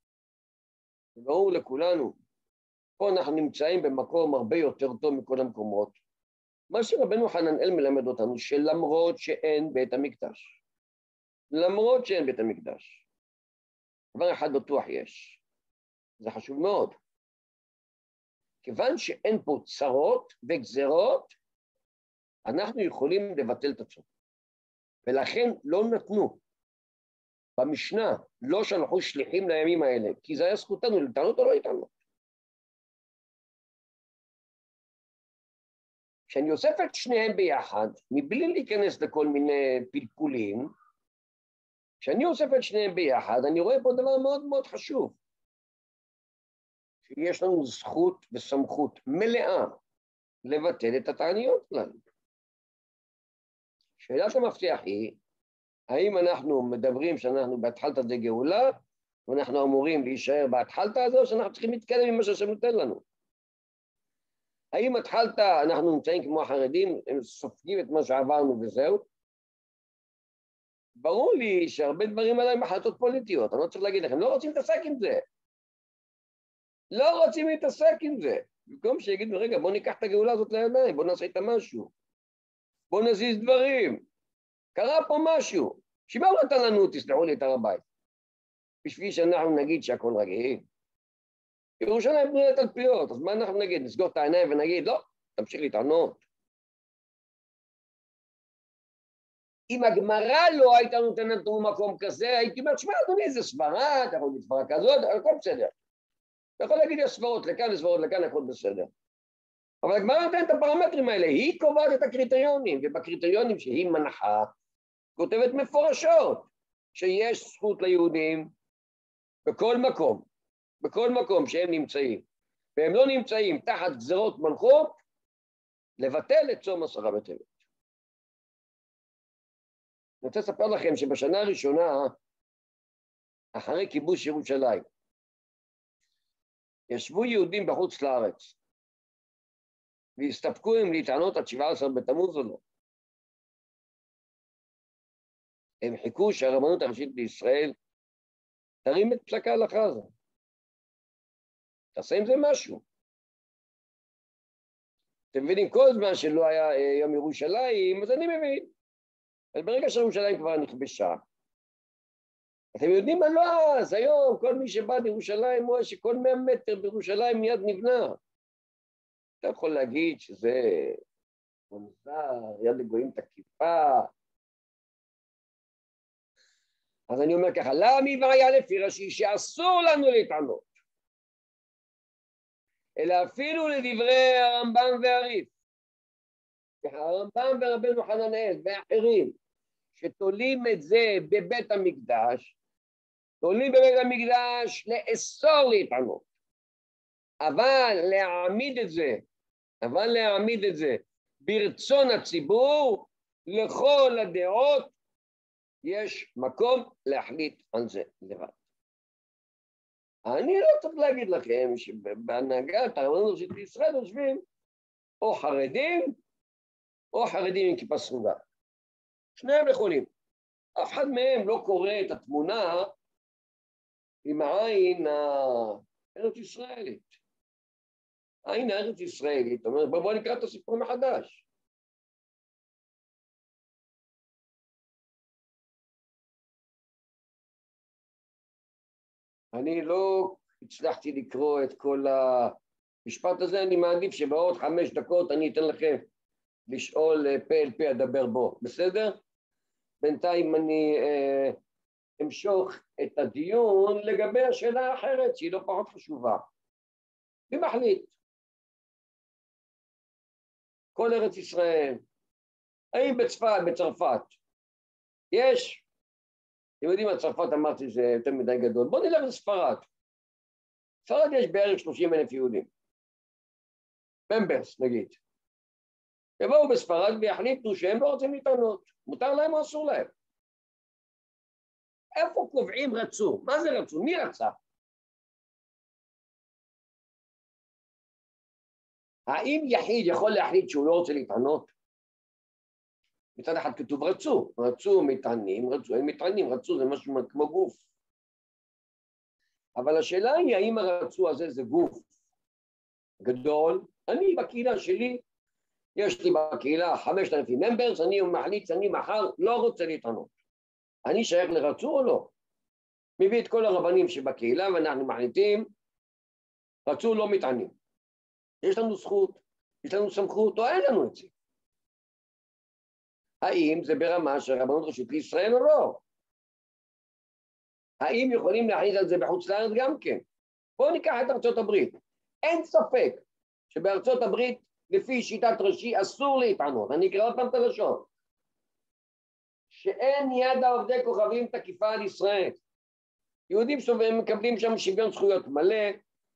זה ברור לכולנו. פה אנחנו נמצאים במקום הרבה יותר טוב מכל המקומות. מה שרבנו חננאל מלמד אותנו, שלמרות שאין בית המקדש, למרות שאין בית המקדש. דבר אחד בטוח יש, זה חשוב מאוד. כיוון שאין פה צרות וגזרות, אנחנו יכולים לבטל את הצום. ולכן לא נתנו במשנה לא שלחו שליחים לימים האלה, כי זה היה זכותנו לטענות או לא לטענות. כשאני אוסף את שניהם ביחד, מבלי להיכנס לכל מיני פלפולים, כשאני אוסף את שניהם ביחד, אני רואה פה דבר מאוד מאוד חשוב, שיש לנו זכות וסמכות מלאה לבטל את התעניות שלנו. שאלת המפתח היא, האם אנחנו מדברים שאנחנו בהתחלתא דגאולה, ואנחנו אמורים להישאר בהתחלתא הזו, או שאנחנו צריכים להתקדם עם מה שהשם נותן לנו? האם התחלתא, אנחנו נמצאים כמו החרדים, הם סופגים את מה שעברנו וזהו? ברור לי שהרבה דברים האלה הם החלטות פוליטיות, אני לא צריך להגיד לכם, לא רוצים להתעסק עם זה. לא רוצים להתעסק עם זה. במקום שיגידו, רגע, בואו ניקח את הגאולה הזאת לידיים, בואו נעשה איתה משהו. בואו נזיז דברים. קרה פה משהו. שבא נתן לנו, תסלחו לי, את הר הבית? בשביל שאנחנו נגיד שהכל רגיל. ירושלים בנויה תלפיות, אז מה אנחנו נגיד? נסגור את העיניים ונגיד, לא, תמשיך להתענות. אם הגמרא לא הייתה נותנת לנו מקום כזה, הייתי אומר, שמע, אדוני, זה סברה, אתה יכול להגיד סברה כזאת, הכל בסדר. אתה יכול להגיד, יש סברות לכאן, יש סברות לכאן, הכל בסדר. אבל הגמרא נותנת את הפרמטרים האלה, היא קובעת את הקריטריונים, ובקריטריונים שהיא מנחה, כותבת מפורשות שיש זכות ליהודים בכל מקום, בכל מקום שהם נמצאים, והם לא נמצאים תחת גזרות מלכות, לבטל את צום עשרה בטבת. אני רוצה לספר לכם שבשנה הראשונה, אחרי כיבוש ירושלים, ישבו יהודים בחוץ לארץ והסתפקו אם להתענות עד 17 בתמוז או לא. הם חיכו שהרבנות הראשית בישראל תרים את פסק ההלכה הזו. תעשה עם זה משהו. אתם מבינים, כל זמן שלא היה אה, יום ירושלים, אז אני מבין. אבל ברגע שירושלים כבר נכבשה, אתם יודעים מה לא אז, היום כל מי שבא לירושלים רואה שכל מאה מטר בירושלים מיד נבנה. אתה יכול להגיד שזה מוזר, יד לגויים את הכיפה. אז אני אומר ככה, למה היה לפי רש"י שאסור לנו להתענות? אלא אפילו לדברי הרמב"ם והריף. הרמב"ם ורבנו חננאל ואחרים שתולים את זה בבית המקדש, תולים בבית המקדש לאסור להתענות, אבל להעמיד את זה, אבל להעמיד את זה ברצון הציבור, לכל הדעות יש מקום להחליט על זה לבד. אני לא צריך להגיד לכם שבהנהגת הרבנות הראשית בישראל יושבים או חרדים או חרדים עם כיפה סרוגה. שניהם נכונים. אף אחד מהם לא קורא את התמונה עם העין הארץ ישראלית. העין הארץ ישראלית אומרת בואו נקרא את הסיפור מחדש. אני לא הצלחתי לקרוא את כל המשפט הזה, אני מעדיף שבעוד חמש דקות אני אתן לכם לשאול אה, פה אל פה אדבר בו, בסדר? בינתיים אני אה, אמשוך את הדיון לגבי השאלה האחרת שהיא לא פחות חשובה. מי מחליט? כל ארץ ישראל. האם בצפת, בצרפת, יש אתם יודעים מה, צרפת אמרתי שזה יותר מדי גדול. בואו נלך לספרד. בספרד יש בערך 30 אלף יהודים. ממברס נגיד. יבואו בספרד ויחליטו שהם לא רוצים להתענות. מותר להם או אסור להם? איפה קובעים רצו? מה זה רצו? מי רצה? האם יחיד יכול להחליט שהוא לא רוצה להתענות? מצד אחד כתוב רצו, רצו מטענים, רצו, הם מטענים, רצו זה משהו כמו גוף. אבל השאלה היא האם הרצו הזה זה גוף גדול. אני בקהילה שלי, יש לי בקהילה חמשת אלפים ממברס, אני מחליט שאני מחר לא רוצה להתענות. אני שייך לרצו או לא? מביא את כל הרבנים שבקהילה ואנחנו מחליטים, רצו לא מתענים. יש לנו זכות, יש לנו סמכות, או אין לנו את זה. האם זה ברמה של רבנות ראשית לישראל או לא? האם יכולים להכניס את זה בחוץ לארץ גם כן? בואו ניקח את ארצות הברית. אין ספק שבארצות הברית, לפי שיטת ראשי, אסור להתענות. אני אקרא עוד פעם את הלשון. שאין יד העובדי כוכבים תקיפה על ישראל. יהודים מקבלים שם שוויון זכויות מלא,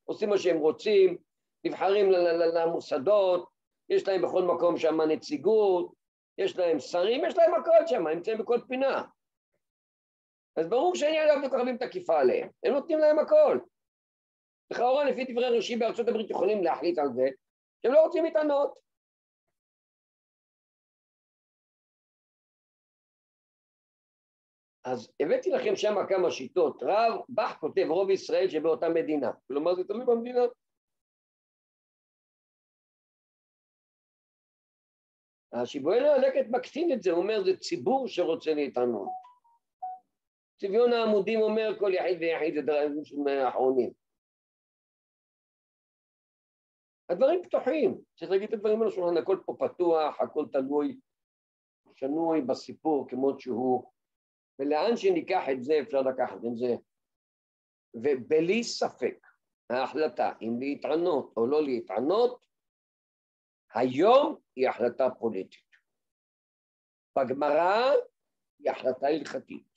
עושים מה שהם רוצים, נבחרים למוסדות, יש להם בכל מקום שם נציגות, יש להם שרים, יש להם הכל שם, הם נמצאים בכל פינה. אז ברור שאין יד העובדי כוכבים תקיפה עליהם, הם נותנים להם הכל. לכאורה לפי דברי ראשי בארצות הברית יכולים להחליט על זה, שהם לא רוצים להתענות. אז הבאתי לכם שם כמה שיטות. רב בח כותב רוב ישראל שבאותה מדינה. כלומר זה תלוי במדינה. השיבואל הלקט מקטין את זה, הוא אומר זה ציבור שרוצה להתענות. צביון העמודים אומר כל יחיד ויחיד זה דברים האחרונים. הדברים פתוחים, צריך להגיד את הדברים על השולחן, הכל פה פתוח, הכל תלוי, שנוי בסיפור כמות שהוא, ולאן שניקח את זה אפשר לקחת את זה. ובלי ספק, ההחלטה אם להתענות או לא להתענות, היום היא החלטה פוליטית. בגמרא היא החלטה הלכתית.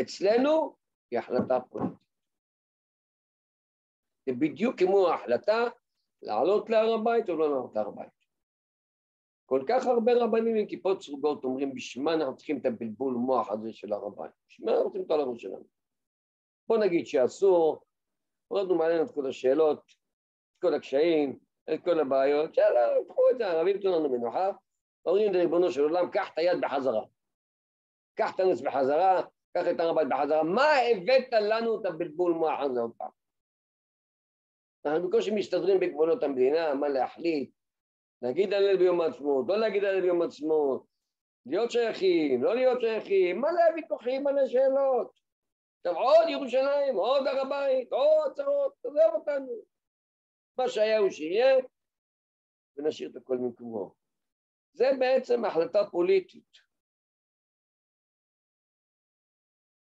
אצלנו היא החלטה פוליטית. זה בדיוק כמו ההחלטה לעלות להר הבית או לא לעלות להר הבית. כל כך הרבה רבנים עם כיפות צרובות אומרים, בשביל מה אנחנו צריכים את הבלבול מוח הזה של הר הבית? בשביל מה אנחנו רוצים את הראש שלנו? בוא נגיד שאסור, הורדנו מעלינו את כל השאלות, את כל הקשיים, את כל הבעיות, יאללה, קחו את זה, הערבים תנו לנו מנוחה, אומרים לריבונו של עולם, קח את היד בחזרה. קח את הנס בחזרה, קח את הר הבית בחזרה. מה הבאת לנו את הבלבול מוח הזה עוד פעם? אנחנו בקושי מסתדרים בגבולות המדינה, מה להחליט, להגיד הלל ביום העצמאות, לא להגיד הלל ביום העצמאות, להיות שייכים, לא להיות שייכים, מלא ויכוחים, מלא שאלות. עכשיו עוד ירושלים, עוד הר הבית, עוד הצהרות, תעזוב אותנו. מה שהיה הוא שיהיה, ונשאיר את הכל ממקומו. זה בעצם החלטה פוליטית.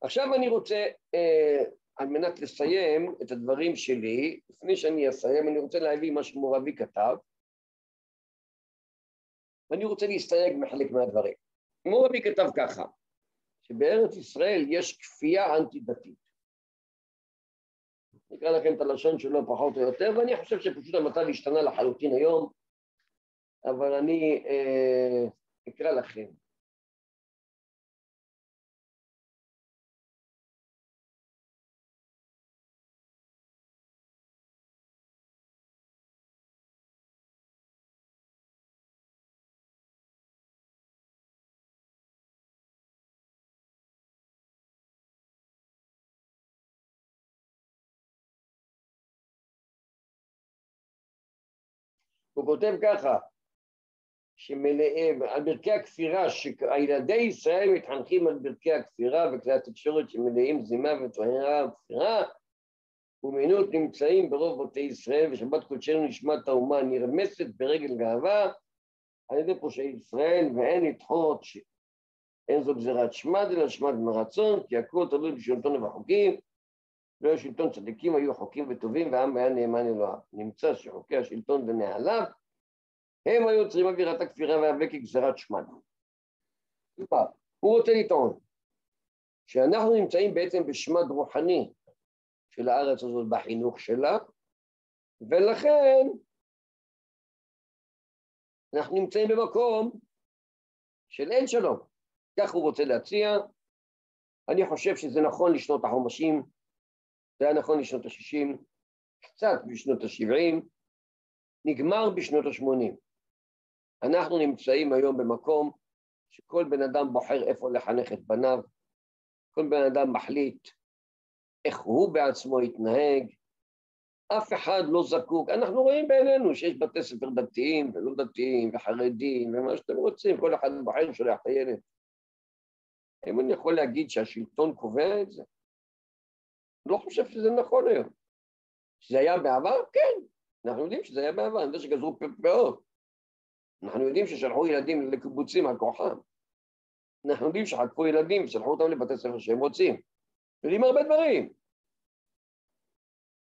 עכשיו אני רוצה אה, על מנת לסיים את הדברים שלי, לפני שאני אסיים, אני רוצה להביא מה שמורבי כתב, ואני רוצה להסתייג מחלק מהדברים. מורבי כתב ככה, שבארץ ישראל יש כפייה אנטי-דתית. נקרא לכם את הלשון שלו פחות או יותר, ואני חושב שפשוט המצב השתנה לחלוטין היום, אבל אני אה, אקרא לכם. הוא כותב ככה, שמלאים, על ברכי הכפירה, שילדי ישראל מתחנכים על ברכי הכפירה וכלי התקשורת שמלאים זימה וטהרה וכפירה, ומינות נמצאים ברוב בתי ישראל, ושבת קודשנו נשמת האומה נרמסת ברגל גאווה על ידי פושעי ישראל, ואין לדחות אין זו גזירת שמד אלא שמד מרצון, כי הכל תלוי בשלטון ובחוקים, לא שלטון צדיקים היו חוקים וטובים והעם היה נאמן אלוהיו. נמצא שחוקי השלטון ונהליו הם היו יוצרים אווירת הכפירה והאבק כגזירת שמד. הוא רוצה לטעון שאנחנו נמצאים בעצם בשמד רוחני של הארץ הזאת בחינוך שלה, ולכן אנחנו נמצאים במקום של אין שלום. כך הוא רוצה להציע. אני חושב שזה נכון לשנות החומשים, זה היה נכון לשנות ה-60, קצת בשנות ה-70, נגמר בשנות ה-80. אנחנו נמצאים היום במקום שכל בן אדם בוחר איפה לחנך את בניו, כל בן אדם מחליט איך הוא בעצמו יתנהג, אף אחד לא זקוק, אנחנו רואים בעינינו שיש בתי ספר דתיים ולא דתיים וחרדים ומה שאתם רוצים, כל אחד בוחר שולח את הילד. האם אני יכול להגיד שהשלטון קובע את זה? לא חושב שזה נכון היום. שזה היה בעבר? כן, אנחנו יודעים שזה היה בעבר, אני יודע שגזרו פאות. אנחנו יודעים ששלחו ילדים לקיבוצים על כוחם. אנחנו יודעים שחטפו ילדים ושלחו אותם לבתי ספר שהם רוצים. יודעים הרבה דברים.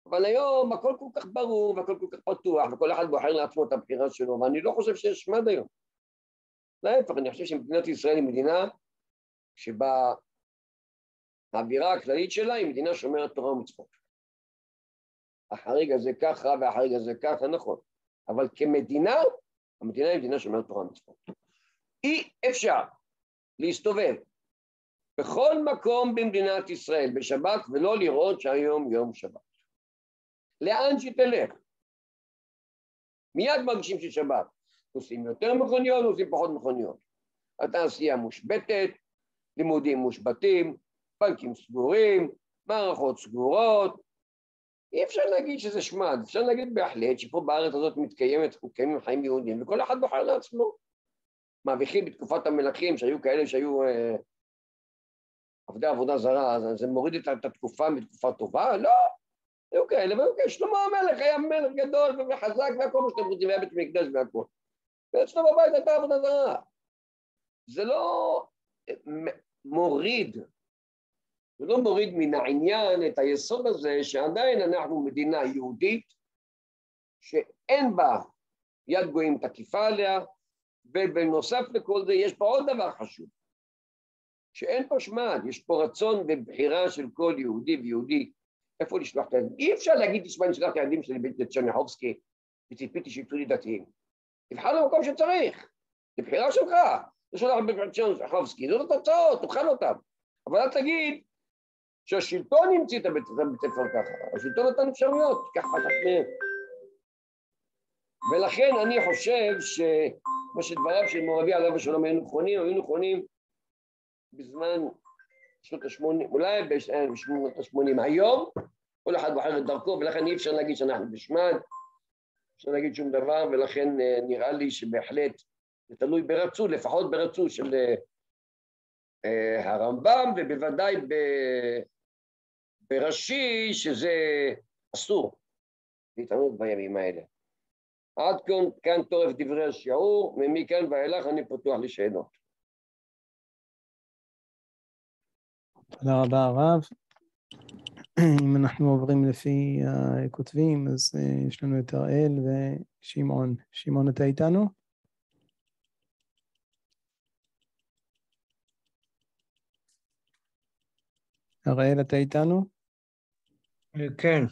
אבל היום הכל כל כך ברור והכל כל כך פתוח וכל אחד בוחר לעצמו את הבחירה שלו ואני לא חושב שיש שמד היום. להפך, אני חושב שמדינת ישראל היא מדינה שבה האווירה הכללית שלה היא מדינה שומרת תורה ומצוות. החריג הזה ככה והחריג הזה ככה, נכון. אבל כמדינה, המדינה היא מדינה שומרת תורה ומצוות. אי אפשר להסתובב בכל מקום במדינת ישראל בשבת ולא לראות שהיום יום שבת. לאן שתלך. מיד מרגישים ששבת. נוסעים יותר מכוניות, נוסעים פחות מכוניות. התעשייה מושבתת, לימודים מושבתים, בנקים סגורים, מערכות סגורות. אי אפשר להגיד שזה שמד, אפשר להגיד בהחלט שפה בארץ הזאת מתקיימת, מתקיימים חיים יהודיים, וכל אחד בוחר לעצמו. מרוויחים בתקופת המלכים, שהיו כאלה שהיו אה, עובדי עבודה זרה, אז זה מוריד את התקופה מתקופה טובה? לא. היו כאלה והיו כאלה. שלמה המלך היה מלך גדול וחזק והכל מה שאתם רוצים, היה בית מקדש והכל. ואצלו בבית הייתה עבודה זרה. זה לא מוריד, זה לא מוריד מן העניין את היסוד הזה שעדיין אנחנו מדינה יהודית שאין בה יד גויים תקיפה עליה, ובנוסף לכל זה יש פה עוד דבר חשוב, שאין פה שמד, יש פה רצון ובחירה של כל יהודי ויהודי איפה לשלוח את הילדים. אי אפשר להגיד, תשמע, אני שלח את הילדים שלי לצ'רניחובסקי וציפיתי שיצאו לי דתיים. תבחר במקום שצריך, זה בחירה שלך. זה שולח בצ'רניחובסקי, זאת התוצאות, תאכל אותם. אבל אל תגיד שהשלטון המציא את הבית ספר ככה, השלטון נתן אפשרויות, תיקח אחת מהם. ולכן אני חושב שמה שדבריו של מורבי עליו השלום היו נכונים, היו נכונים בזמן שנות ה-80, אולי בשנות ה-80 היום, כל אחד בוחר את דרכו, ולכן אי אפשר להגיד שאנחנו בשמד, אפשר להגיד שום דבר, ולכן אה, נראה לי שבהחלט זה תלוי ברצו, לפחות ברצו של אה, הרמב"ם, ובוודאי ברש"י, שזה אסור להתענות בימים האלה. עד כאן, כאן טורף דברי השיעור, ומכאן ואילך אני פתוח לשאלות. תודה רבה הרב. אם אנחנו עוברים לפי הכותבים, אז אה, יש לנו את הראל ושמעון. שמעון, אתה איתנו? הראל, אתה איתנו? כן.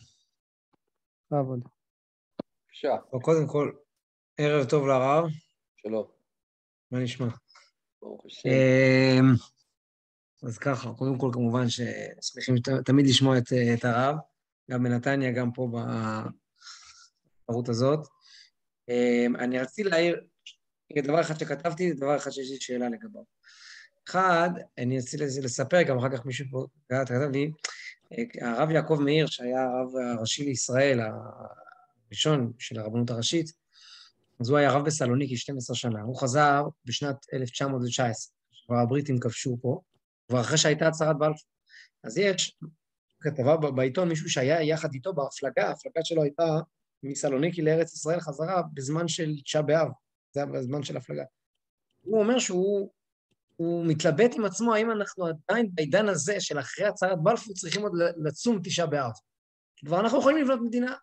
לעבוד. בבקשה. קודם כל, ערב טוב לרב. שלום. מה נשמע? ברוך השם. אמ, אז ככה, קודם כל, כמובן ששמחים תמיד לשמוע את, את הרב, גם בנתניה, גם פה בערוץ הזאת. אמ, אני רציתי להעיר, דבר אחד שכתבתי, דבר אחד שיש לי שאלה לגביו. אחד, אני רציתי לספר, גם אחר כך מישהו פה כתב לי, הרב יעקב מאיר, שהיה הרב הראשי לישראל, הראשון של הרבנות הראשית, אז הוא היה רב בסלוניקי 12 שנה. הוא חזר בשנת 1919, כבר הבריטים כבשו פה, כבר אחרי שהייתה הצהרת בלפור. אז יש כתבה בעיתון, מישהו שהיה יחד איתו בהפלגה, ההפלגה שלו הייתה מסלוניקי לארץ ישראל חזרה בזמן של תשעה באב, זה היה בזמן של הפלגה. הוא אומר שהוא הוא מתלבט עם עצמו האם אנחנו עדיין בעידן הזה של אחרי הצהרת בלפור צריכים עוד לצום תשעה באב. כבר אנחנו יכולים לבנות מדינה,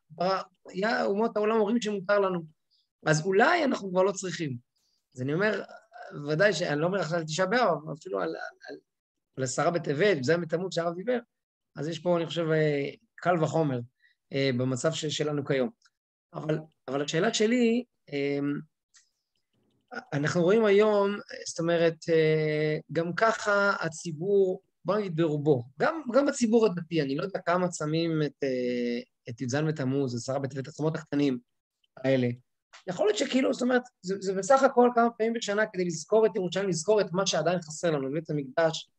אומות העולם אומרים שמותר לנו. אז אולי אנחנו כבר לא צריכים. אז אני אומר, ודאי שאני לא אומר עכשיו על תשעה באב, אבל אפילו על, על, על עשרה בטבת, זה בתמוז שהרב דיבר, אז יש פה, אני חושב, אה, קל וחומר אה, במצב שלנו כיום. אבל, אבל השאלה שלי, אמ, אנחנו רואים היום, זאת אומרת, אה, גם ככה הציבור, בוא נגיד ברובו, גם, גם בציבור הדתי, אני לא יודע כמה צמים את, את י"ז בתמוז, עשרה בטבת, הצומות הקטנים האלה. יכול להיות שכאילו, זאת אומרת, זה, זה בסך הכל כמה פעמים בשנה כדי לזכור את ירושלים, לזכור את מה שעדיין חסר לנו, בית המקדש,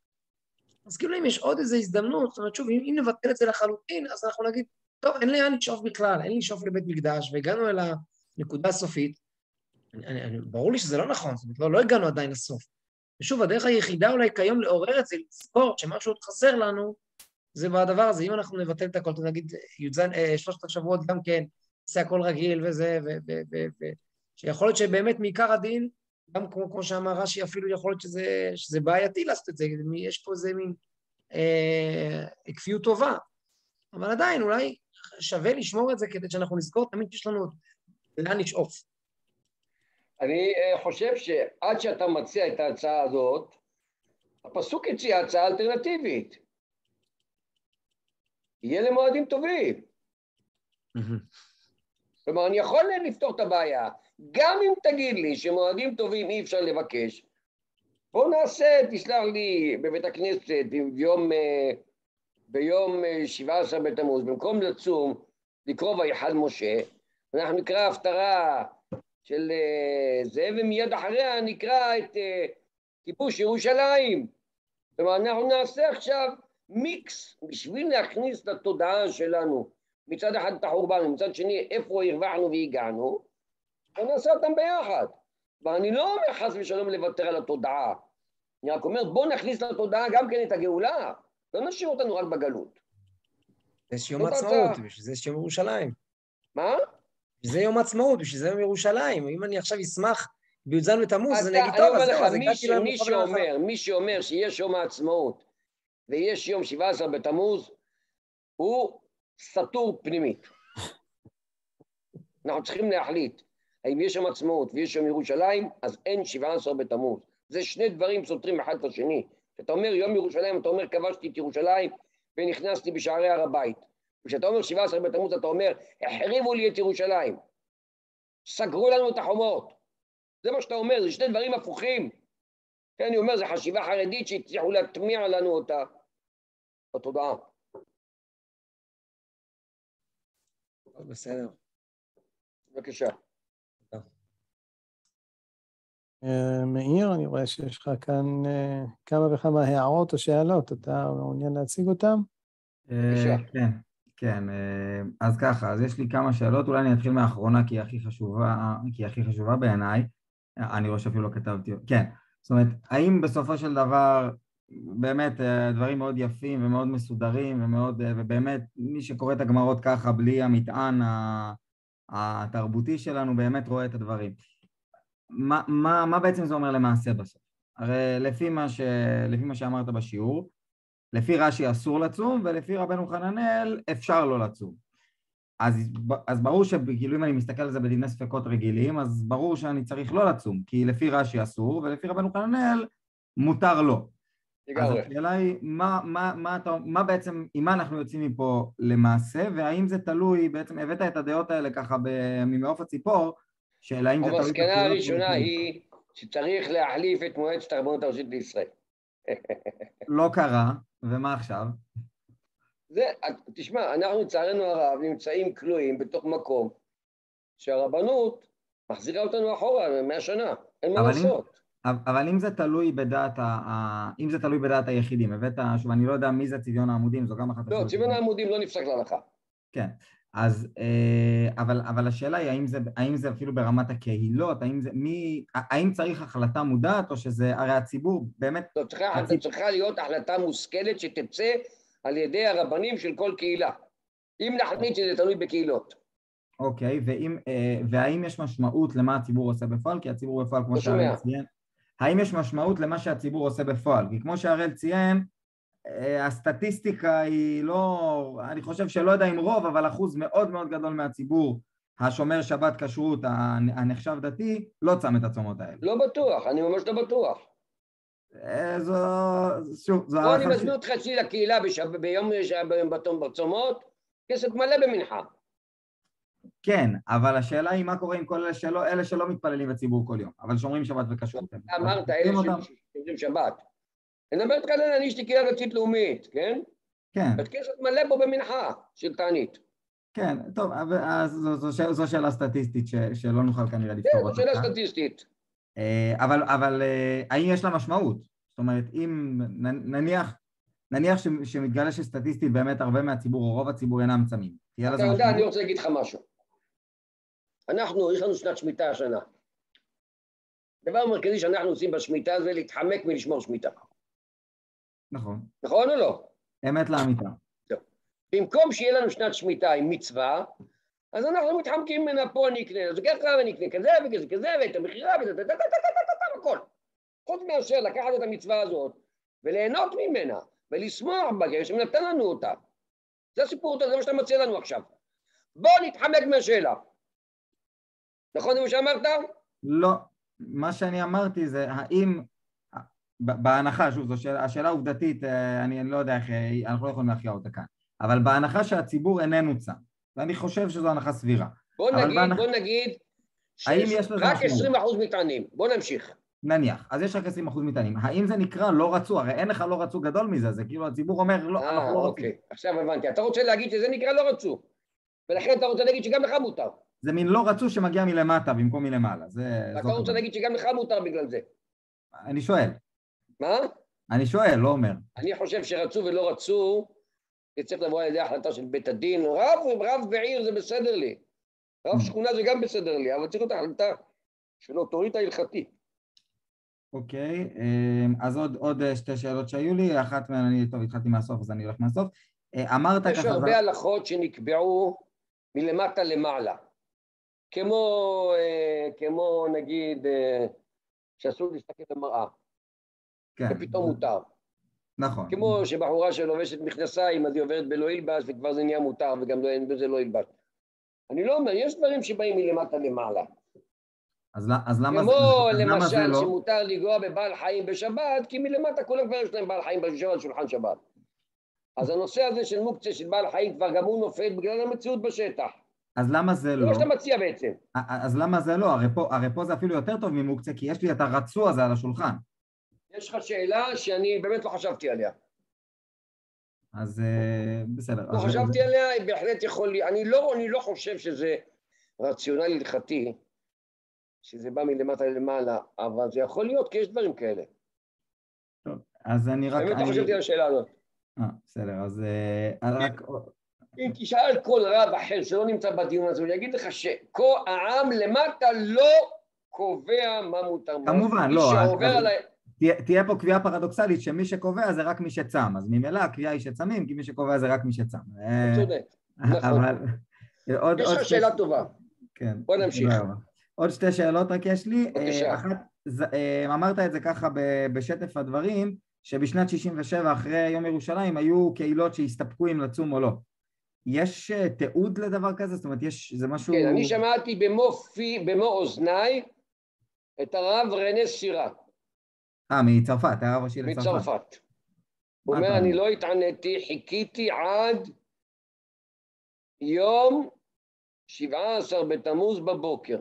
אז כאילו אם יש עוד איזו הזדמנות, זאת אומרת, שוב, אם, אם נבטל את זה לחלוטין, אז אנחנו נגיד, טוב, אין לאן לשאוף בכלל, אין לשאוף לבית מקדש, והגענו אל הנקודה הסופית. אני, אני, אני, ברור לי שזה לא נכון, זאת אומרת, לא, לא הגענו עדיין לסוף. ושוב, הדרך היחידה אולי כיום לעורר את זה, לזכור שמשהו עוד חסר לנו, זה בדבר הזה. אם אנחנו נבטל את הכל, נגיד, י"ז, אה, שלושת השבועות גם כן, נעשה הכל רגיל וזה, ו... ו, ו, ו שיכול להיות שבאמת מעיקר הדין גם כמו, כמו שאמר רש"י, אפילו יכול להיות שזה, שזה בעייתי לעשות את זה, יש פה איזה מין אה, כפיות טובה. אבל עדיין, אולי שווה לשמור את זה כדי שאנחנו נזכור תמיד שיש לנו לאן לשאוף. אני אה, חושב שעד שאתה מציע את ההצעה הזאת, הפסוק הציע הצעה אלטרנטיבית. יהיה למועדים טובים. כלומר, אני יכול לפתור את הבעיה. גם אם תגיד לי שמועדים טובים אי אפשר לבקש, בוא נעשה, תסלח לי, בבית הכנסת ביום, אה, ביום 17 אה, בתמוז, במקום לצום, לקרוא ויחל משה, אנחנו נקרא הפטרה של אה, זה, ומיד אחריה נקרא את כיבוש ירושלים. כלומר, אנחנו נעשה עכשיו מיקס בשביל להכניס לתודעה שלנו מצד אחד את החורבן, ומצד שני איפה הרווחנו והגענו, ונעשה אותם ביחד. ואני לא אומר חס ושלום לוותר על התודעה, אני רק אומר בוא נכניס לתודעה גם כן את הגאולה, לא נשאיר אותנו רק בגלות. יש יום עצמאות, בשביל זה יש יום ירושלים. מה? זה יום עצמאות, בשביל זה יום ירושלים. אם אני עכשיו אשמח בי"ז בתמוז, אז אני אגיד, טוב, אז זהו, אז הגעתי למוחמד מי שאומר, מי שאומר שיש יום העצמאות ויש יום 17 בתמוז, הוא סתור פנימית. אנחנו צריכים להחליט, האם יש יום עצמאות ויש יום ירושלים, אז אין 17 בתמוז. זה שני דברים סותרים אחד את השני. כשאתה אומר יום ירושלים, אתה אומר כבשתי את ירושלים ונכנסתי בשערי הר הבית. וכשאתה אומר 17 בתמוז, אתה אומר, החריבו לי את ירושלים. סגרו לנו את החומות. זה מה שאתה אומר, זה שני דברים הפוכים. כן, אני אומר, זו חשיבה חרדית שהצליחו להטמיע לנו אותה בתודעה. בסדר. בבקשה. אה, מאיר, אני רואה שיש לך כאן אה, כמה וכמה הערות או שאלות, אתה מעוניין להציג אותן? אה, כן, כן. אז ככה, אז יש לי כמה שאלות, אולי אני אתחיל מהאחרונה כי היא הכי חשובה, כי היא הכי חשובה בעיניי. אני רואה שאפילו לא כתבתי, כן. זאת אומרת, האם בסופו של דבר באמת דברים מאוד יפים ומאוד מסודרים ומאוד, ובאמת מי שקורא את הגמרות ככה בלי המטען התרבותי שלנו באמת רואה את הדברים. מה, מה, מה בעצם זה אומר למעשה בסוף? הרי לפי מה, ש, לפי מה שאמרת בשיעור, לפי רש"י אסור לצום ולפי רבנו חננאל אפשר לא לצום. אז, אז ברור שכאילו אם אני מסתכל על זה בדיני ספקות רגילים, אז ברור שאני צריך לא לצום, כי לפי רש"י אסור ולפי רבנו חננאל מותר לא. אז השאלה היא, מה, מה, מה, מה, מה בעצם, עם מה אנחנו יוצאים מפה למעשה, והאם זה תלוי, בעצם הבאת את הדעות האלה ככה ממעוף הציפור, שאלה אם זה תלוי... המסקנה הראשונה היא שצריך להחליף את מועצת הרבנות הראשית בישראל. לא קרה, ומה עכשיו? זה, תשמע, אנחנו לצערנו הרב נמצאים כלואים בתוך מקום שהרבנות מחזירה אותנו אחורה מאה שנה, אין מה לעשות. אבל אם זה תלוי בדעת, ה... אם זה תלוי בדעת היחידים, הבאת, שוב, אני לא יודע מי זה צביון העמודים, זו גם אחת... לא, צביון העמודים לא נפסק להלכה. כן, אז, אה, אבל, אבל השאלה היא, האם זה, האם זה אפילו ברמת הקהילות, האם זה, מי, האם צריך החלטה מודעת, או שזה, הרי הציבור באמת... זו צריכה, הציב... צריכה להיות החלטה מושכלת שתצא על ידי הרבנים של כל קהילה. אם נחליט שזה תלוי בקהילות. אוקיי, ואם, אה, והאם יש משמעות למה הציבור עושה בפועל? כי הציבור בפועל, כמו לא שהראל ציין, האם יש משמעות למה שהציבור עושה בפועל? כי כמו שהראל ציין, הסטטיסטיקה היא לא, אני חושב שלא יודע אם רוב, אבל אחוז מאוד מאוד גדול מהציבור השומר שבת כשרות, הנחשב דתי, לא צם את הצומות האלה. לא בטוח, אני ממש לא בטוח. אה, זו, שוב, זו... פה אני מזמין אותך אצלי לקהילה ביום בתום בצומות, כסף מלא במנחה. כן, אבל השאלה היא מה קורה עם כל אלה שלא, אלה שלא מתפללים בציבור כל יום, אבל שומרים שבת וכשרות. אמרת, אלה שומרים שבת. אני מדבר איתך על אני אשתי קהילה דתית לאומית, כן? כן. כנסת מלא בו במנחה של תענית. כן, טוב, אז זו, זו, זו, זו שאלה סטטיסטית ש, שלא נוכל כנראה לפתור כן, אותה. כן, זו שאלה סטטיסטית. אה, אבל, אבל אה, האם יש לה משמעות? זאת אומרת, אם נניח, נניח ש, שמתגלה שסטטיסטית באמת הרבה מהציבור, או רוב הציבור אינם צמים. אתה יודע, אני רוצה להגיד לך משהו. אנחנו, יש לנו שנת שמיטה השנה. הדבר המרכזי שאנחנו עושים בשמיטה זה להתחמק מלשמור שמיטה. נכון. נכון או לא? אמת לאמיתה. לא. במקום שיהיה לנו שנת שמיטה עם מצווה, אז אנחנו מתחמקים ממנה, פה אני אקנה, אז ככה ואני אקנה כזה וכזה כזה, ואת המכירה ואת הכל. חוץ מאשר לקחת את המצווה הזאת וליהנות ממנה, ולשמוח בה, כי השם נתן לנו אותה. זה הסיפור, זה מה שאתה מציע לנו עכשיו. בוא נתחמק מהשאלה. נכון זה מה שאמרת? לא. מה שאני אמרתי זה האם, בהנחה, שוב, זו שאלה, השאלה העובדתית, אה, אני, לא יודע איך, אה, אנחנו לא יכולים להכריע אותה כאן, אבל בהנחה שהציבור איננו צם, ואני חושב שזו הנחה סבירה. בוא נגיד, בהנח... בוא נגיד, האם יש לזה רק 20% מטענים. בוא נמשיך. נניח, אז יש רק 20% מטענים. האם זה נקרא לא רצו? הרי אין לך לא רצו גדול מזה, זה כאילו הציבור אומר, לא, אנחנו לא רוצים. אוקיי, עכשיו הבנתי. אתה רוצה להגיד שזה נקרא לא רצו, ולכן אתה רוצה להגיד שגם לך מותר. זה מין לא רצו שמגיע מלמטה במקום מלמעלה, זה... אתה רוצה להגיד שגם לך מותר בגלל זה. אני שואל. מה? אני שואל, לא אומר. אני חושב שרצו ולא רצו, זה צריך לבוא על ידי החלטה של בית הדין. רב, רב בעיר זה בסדר לי. רב שכונה זה גם בסדר לי, אבל צריך להיות החלטה של אוטוריטה הלכתית. אוקיי, אמ, אז עוד, עוד שתי שאלות שהיו לי, אחת מהן אני, טוב, התחלתי מהסוף אז אני הולך מהסוף. אה, אמרת ככה... יש הרבה הלכות שנקבעו מלמטה למעלה. כמו, אה, כמו נגיד אה, שאסור להסתכל במראה. כן. ופתאום מותר. נכון. כמו שבחורה שלובשת מכנסיים, אז היא עוברת בלא ילבש, וכבר זה נהיה מותר, וגם לא, בזה לא ילבש. אני לא אומר, יש דברים שבאים מלמטה למעלה. אז, אז למה כמו זה, כמו למשל לא? שמותר לנגוע בבעל חיים בשבת, כי מלמטה כולם כבר יש להם בעל חיים בשבת על שולחן שבת. אז הנושא הזה של מוקצה של בעל חיים כבר גם הוא נופל בגלל המציאות בשטח. אז למה זה לא? זה מה שאתה מציע בעצם. אז למה זה לא? הרי פה, הרי פה זה אפילו יותר טוב ממוקצה, כי יש לי את הרצוע הזה על השולחן. יש לך שאלה שאני באמת לא חשבתי עליה. אז אה, בסדר. לא חשבתי עליה, בהחלט יכול להיות. אני לא, אני לא חושב שזה רציונל הלכתי, שזה בא מלמטה למעלה, אבל זה יכול להיות, כי יש דברים כאלה. טוב, אז אני רק... באמת לא חשבתי על השאלה הזאת. אה, בסדר, אז אה, רק... אם תשאל כל רב אחר שלא נמצא בדיון הזה, הוא יגיד לך שהעם למטה לא קובע מה מותר. כמובן, לא. תהיה, תהיה פה קביעה פרדוקסלית שמי שקובע זה רק מי שצם, אז ממילא הקביעה היא שצמים, כי מי שקובע זה רק מי שצם. אה, צודק, נכון. עוד, יש לך שאלה טובה. כן. בוא נמשיך. עוד שתי שאלות רק יש לי. בבקשה. אחת, אמרת את זה ככה בשטף הדברים, שבשנת 67' אחרי יום ירושלים היו קהילות שהסתפקו אם לצום או לא. יש אה, תיעוד לדבר כזה? זאת אומרת, יש, זה משהו... כן, אני שמעתי במו פי, במו אוזניי את הרב רנה סירה. אה, מצרפת, הרב ראשי לצרפת. מצרפת. הוא אומר, אני לא התעניתי, חיכיתי עד יום 17 בתמוז בבוקר.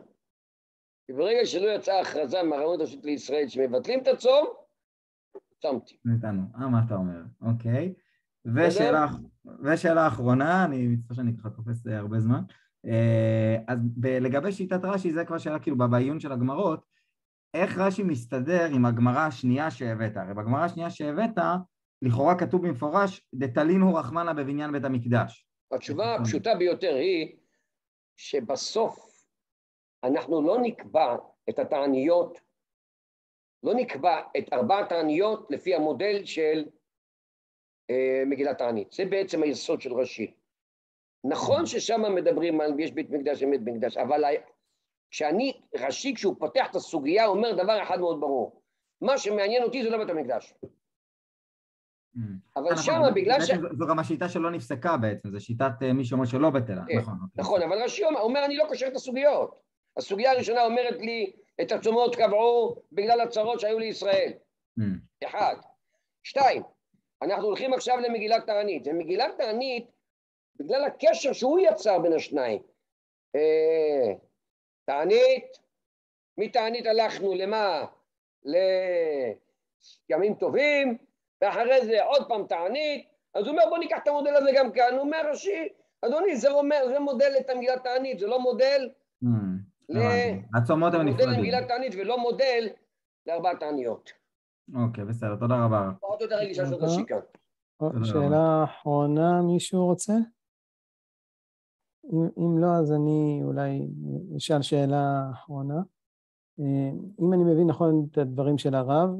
וברגע שלא יצאה הכרזה מהרבנות הראשית לישראל שמבטלים את הצום, צמתי. נתנו. אה, מה אתה אומר? אוקיי. ושאלה, ושאלה אחרונה, אני מצטער שאני ככה תופס הרבה זמן. אה, אז לגבי שיטת רש"י, זה כבר שאלה כאילו בעיון של הגמרות, איך רש"י מסתדר עם הגמרא השנייה שהבאת? הרי בגמרא השנייה שהבאת, לכאורה כתוב במפורש, דתלינו רחמנה בבניין בית המקדש. התשובה הפשוטה ביותר היא שבסוף אנחנו לא נקבע את התעניות, לא נקבע את ארבע התעניות לפי המודל של אה, מגילת תענית. זה בעצם היסוד של רש"י. נכון ששם מדברים על יש בית מקדש ובית מקדש, אבל כשאני, רש"י, כשהוא פותח את הסוגיה, הוא אומר דבר אחד מאוד ברור. מה שמעניין אותי זה לא בית המקדש. Mm. אבל נכון, שם, בגלל ש... זו גם השיטה שלא נפסקה בעצם, זו שיטת אה, מי שאומר שלא בטלה, כן, נכון. אוקיי. נכון, אבל רש"י אומר, אני לא קושר את הסוגיות. הסוגיה הראשונה אומרת לי, את הצומות קבעו בגלל הצרות שהיו לישראל. Mm. אחד. שתיים, אנחנו הולכים עכשיו למגילת תענית, ומגילת תענית, בגלל הקשר שהוא יצר בין השניים, אה, תענית, מתענית הלכנו למה? לימים טובים, ואחרי זה עוד פעם תענית, אז הוא אומר בוא ניקח את המודל הזה גם כאן, הוא אומר ראשי, אדוני זה, אומר, זה מודל למגילת תענית, זה לא מודל mm, ל... הצומות הם נפרדים. מודל למגילת תענית ולא מודל לארבע תעניות. אוקיי, בסדר, תודה רבה. עוד יותר רגישה של ראשי כאן. שאלה אחרונה, מישהו רוצה? אם, אם לא, אז אני אולי אשאל שאלה אחרונה. אה, אם אני מבין נכון את הדברים של הרב,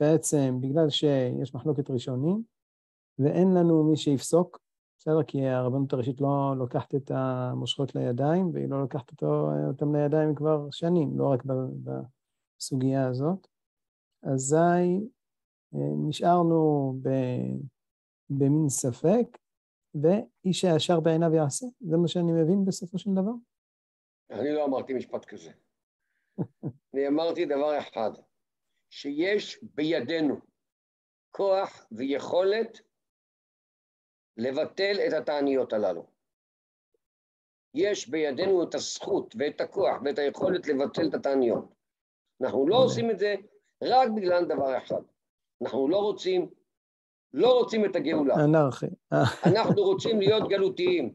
בעצם בגלל שיש מחלוקת ראשונים ואין לנו מי שיפסוק, בסדר? כי הרבנות הראשית לא לוקחת את המושכות לידיים, והיא לא לוקחת אותו, אותם לידיים כבר שנים, לא רק בסוגיה הזאת. אזי נשארנו ב, במין ספק, ואיש הישר בעיניו יעשה. זה מה שאני מבין בסופו של דבר? אני לא אמרתי משפט כזה. <laughs> אני אמרתי דבר אחד, שיש בידינו כוח ויכולת לבטל את התעניות הללו. יש בידינו את הזכות ואת הכוח ואת היכולת לבטל את התעניות. אנחנו לא עושים את זה רק בגלל דבר אחד. אנחנו לא רוצים, לא רוצים את הגאולה. אנרכי. אנחנו רוצים להיות גלותיים.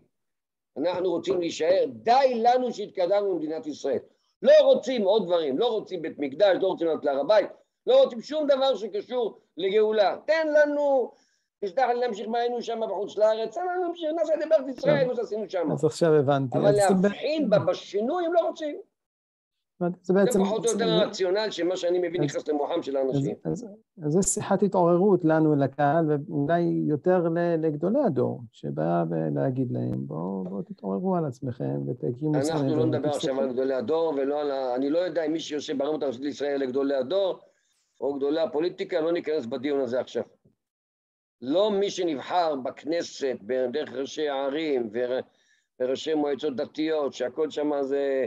אנחנו רוצים להישאר, די לנו שהתקדמנו במדינת ישראל. לא רוצים עוד דברים, לא רוצים בית מקדש, לא רוצים לעלות להר הבית, לא רוצים שום דבר שקשור לגאולה. תן לנו, תסלח לי להמשיך מה היינו שם בחוץ לארץ, תן לנו להמשיך, נעשה את זה בארץ ישראל, מה שעשינו שם. אז עכשיו הבנתי. אבל להבחין בשינוי הם לא רוצים. זה בעצם... זה פחות או יותר הרציונל שמה שאני מבין נכנס למוחם של האנשים. אז זו שיחת התעוררות לנו, לקהל, ואולי יותר לגדולי הדור, שבא להגיד להם, בואו תתעוררו על עצמכם ותקימו... אנחנו לא נדבר עכשיו על גדולי הדור, ולא על ה... אני לא יודע אם מי שיושב ברמות הראשית לישראל לגדולי הדור, או גדולי הפוליטיקה, לא ניכנס בדיון הזה עכשיו. לא מי שנבחר בכנסת, דרך ראשי הערים וראשי מועצות דתיות, שהכל שם זה...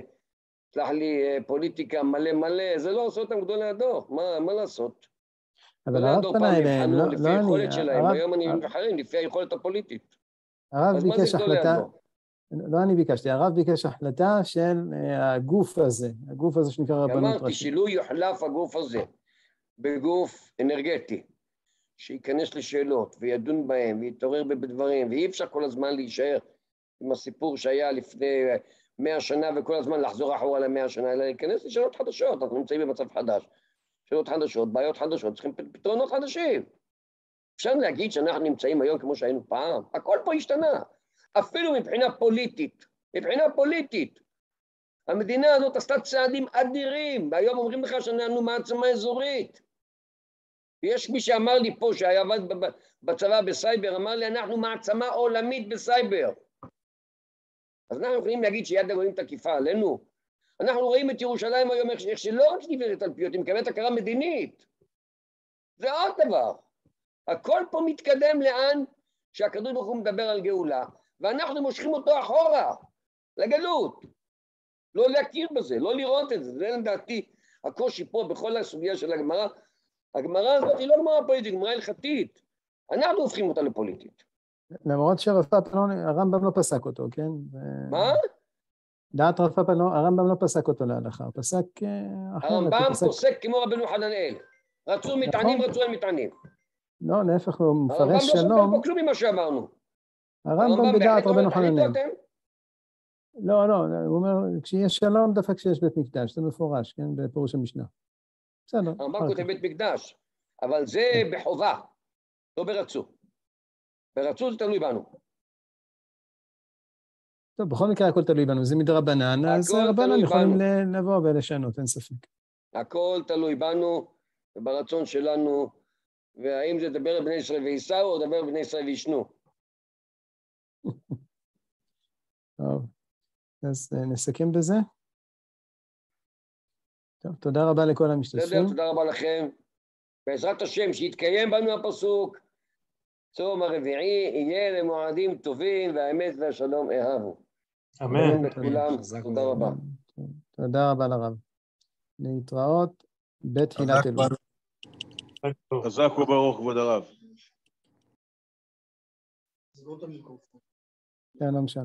סלח לי, אה, פוליטיקה מלא מלא, זה לא עושה אותם גדולי הדור, מה, מה לעשות? אבל הרב פנה אליהם, לא, לפי היכולת שלהם, היום אני נבחרים לפי היכולת הפוליטית. הרב ביקש החלטה, לא אני ביקשתי, הרב ביקש החלטה של אה, הגוף הזה, הגוף הזה שנקרא רבנות ראשית. אמרתי שלו יוחלף הגוף הזה בגוף אנרגטי, שייכנס לשאלות וידון בהם ויתעורר בדברים, ואי אפשר כל הזמן להישאר עם הסיפור שהיה לפני מאה שנה וכל הזמן לחזור אחורה למאה שנה, אלא להיכנס לשאלות חדשות, אנחנו נמצאים במצב חדש. שאלות חדשות, בעיות חדשות, צריכים פתרונות חדשים. אפשר להגיד שאנחנו נמצאים היום כמו שהיינו פעם? הכל פה השתנה. אפילו מבחינה פוליטית, מבחינה פוליטית. המדינה הזאת עשתה צעדים אדירים, והיום אומרים לך שאנחנו מעצמה אזורית. ויש מי שאמר לי פה, שהיה עבד בצבא בסייבר, אמר לי, אנחנו מעצמה עולמית בסייבר. אז אנחנו יכולים להגיד שיד הגויים תקיפה עלינו? אנחנו רואים את ירושלים היום איך שלא רק שנבנית על פיות, היא מקבלת הכרה מדינית. זה עוד דבר. הכל פה מתקדם לאן שהקדוש ברוך הוא מדבר על גאולה, ואנחנו מושכים אותו אחורה, לגלות. לא להכיר בזה, לא לראות את זה. זה לדעתי הקושי פה בכל הסוגיה של הגמרא. הגמרא הזאת היא לא גמרא פוליטית, היא גמרא הלכתית. אנחנו הופכים אותה לפוליטית. למרות שרב פאפלון, הרמב"ם לא פסק אותו, כן? מה? דעת רב פאפלון, הרמב"ם לא פסק אותו להלכה, הוא פסק אה, אחרת. הרמב"ם. פוסק כמו רבנו חננאל. רצו מטענים, נכון. רצו אין מטענים. לא, להפך, הוא מפרש שלום. הרמב"ם לא סופר פה כלום ממה שאמרנו. הרמב"ם בדעת רבנו חננאל. לא, לא, הוא אומר, כשיש שלום דווקא כשיש בית מקדש, זה מפורש, כן, בפירוש המשנה. בסדר. הרמב"ם כותב בית מקדש, אבל זה כן. בחובה, לא ברצו. ברצו זה תלוי בנו. טוב, בכל מקרה הכל תלוי בנו, זה מדרבנן, אז רבנן יכולים לבוא ולשנות, אין ספק. הכל תלוי בנו וברצון שלנו, והאם זה לדבר על בני ישראל וייסעו או לדבר על בני ישראל וישנו. טוב, אז אה, נסכם בזה. טוב, תודה רבה לכל המשתתפים. תודה רבה לכם. בעזרת השם, שיתקיים בנו הפסוק. צום הרביעי יהיה למועדים טובים והאמת והשלום אהבו. אמן. לכולם, תודה רבה. תודה רבה לרב. להתראות בתחילת אלול. חזק וברוך כבוד הרב. שלום שלום.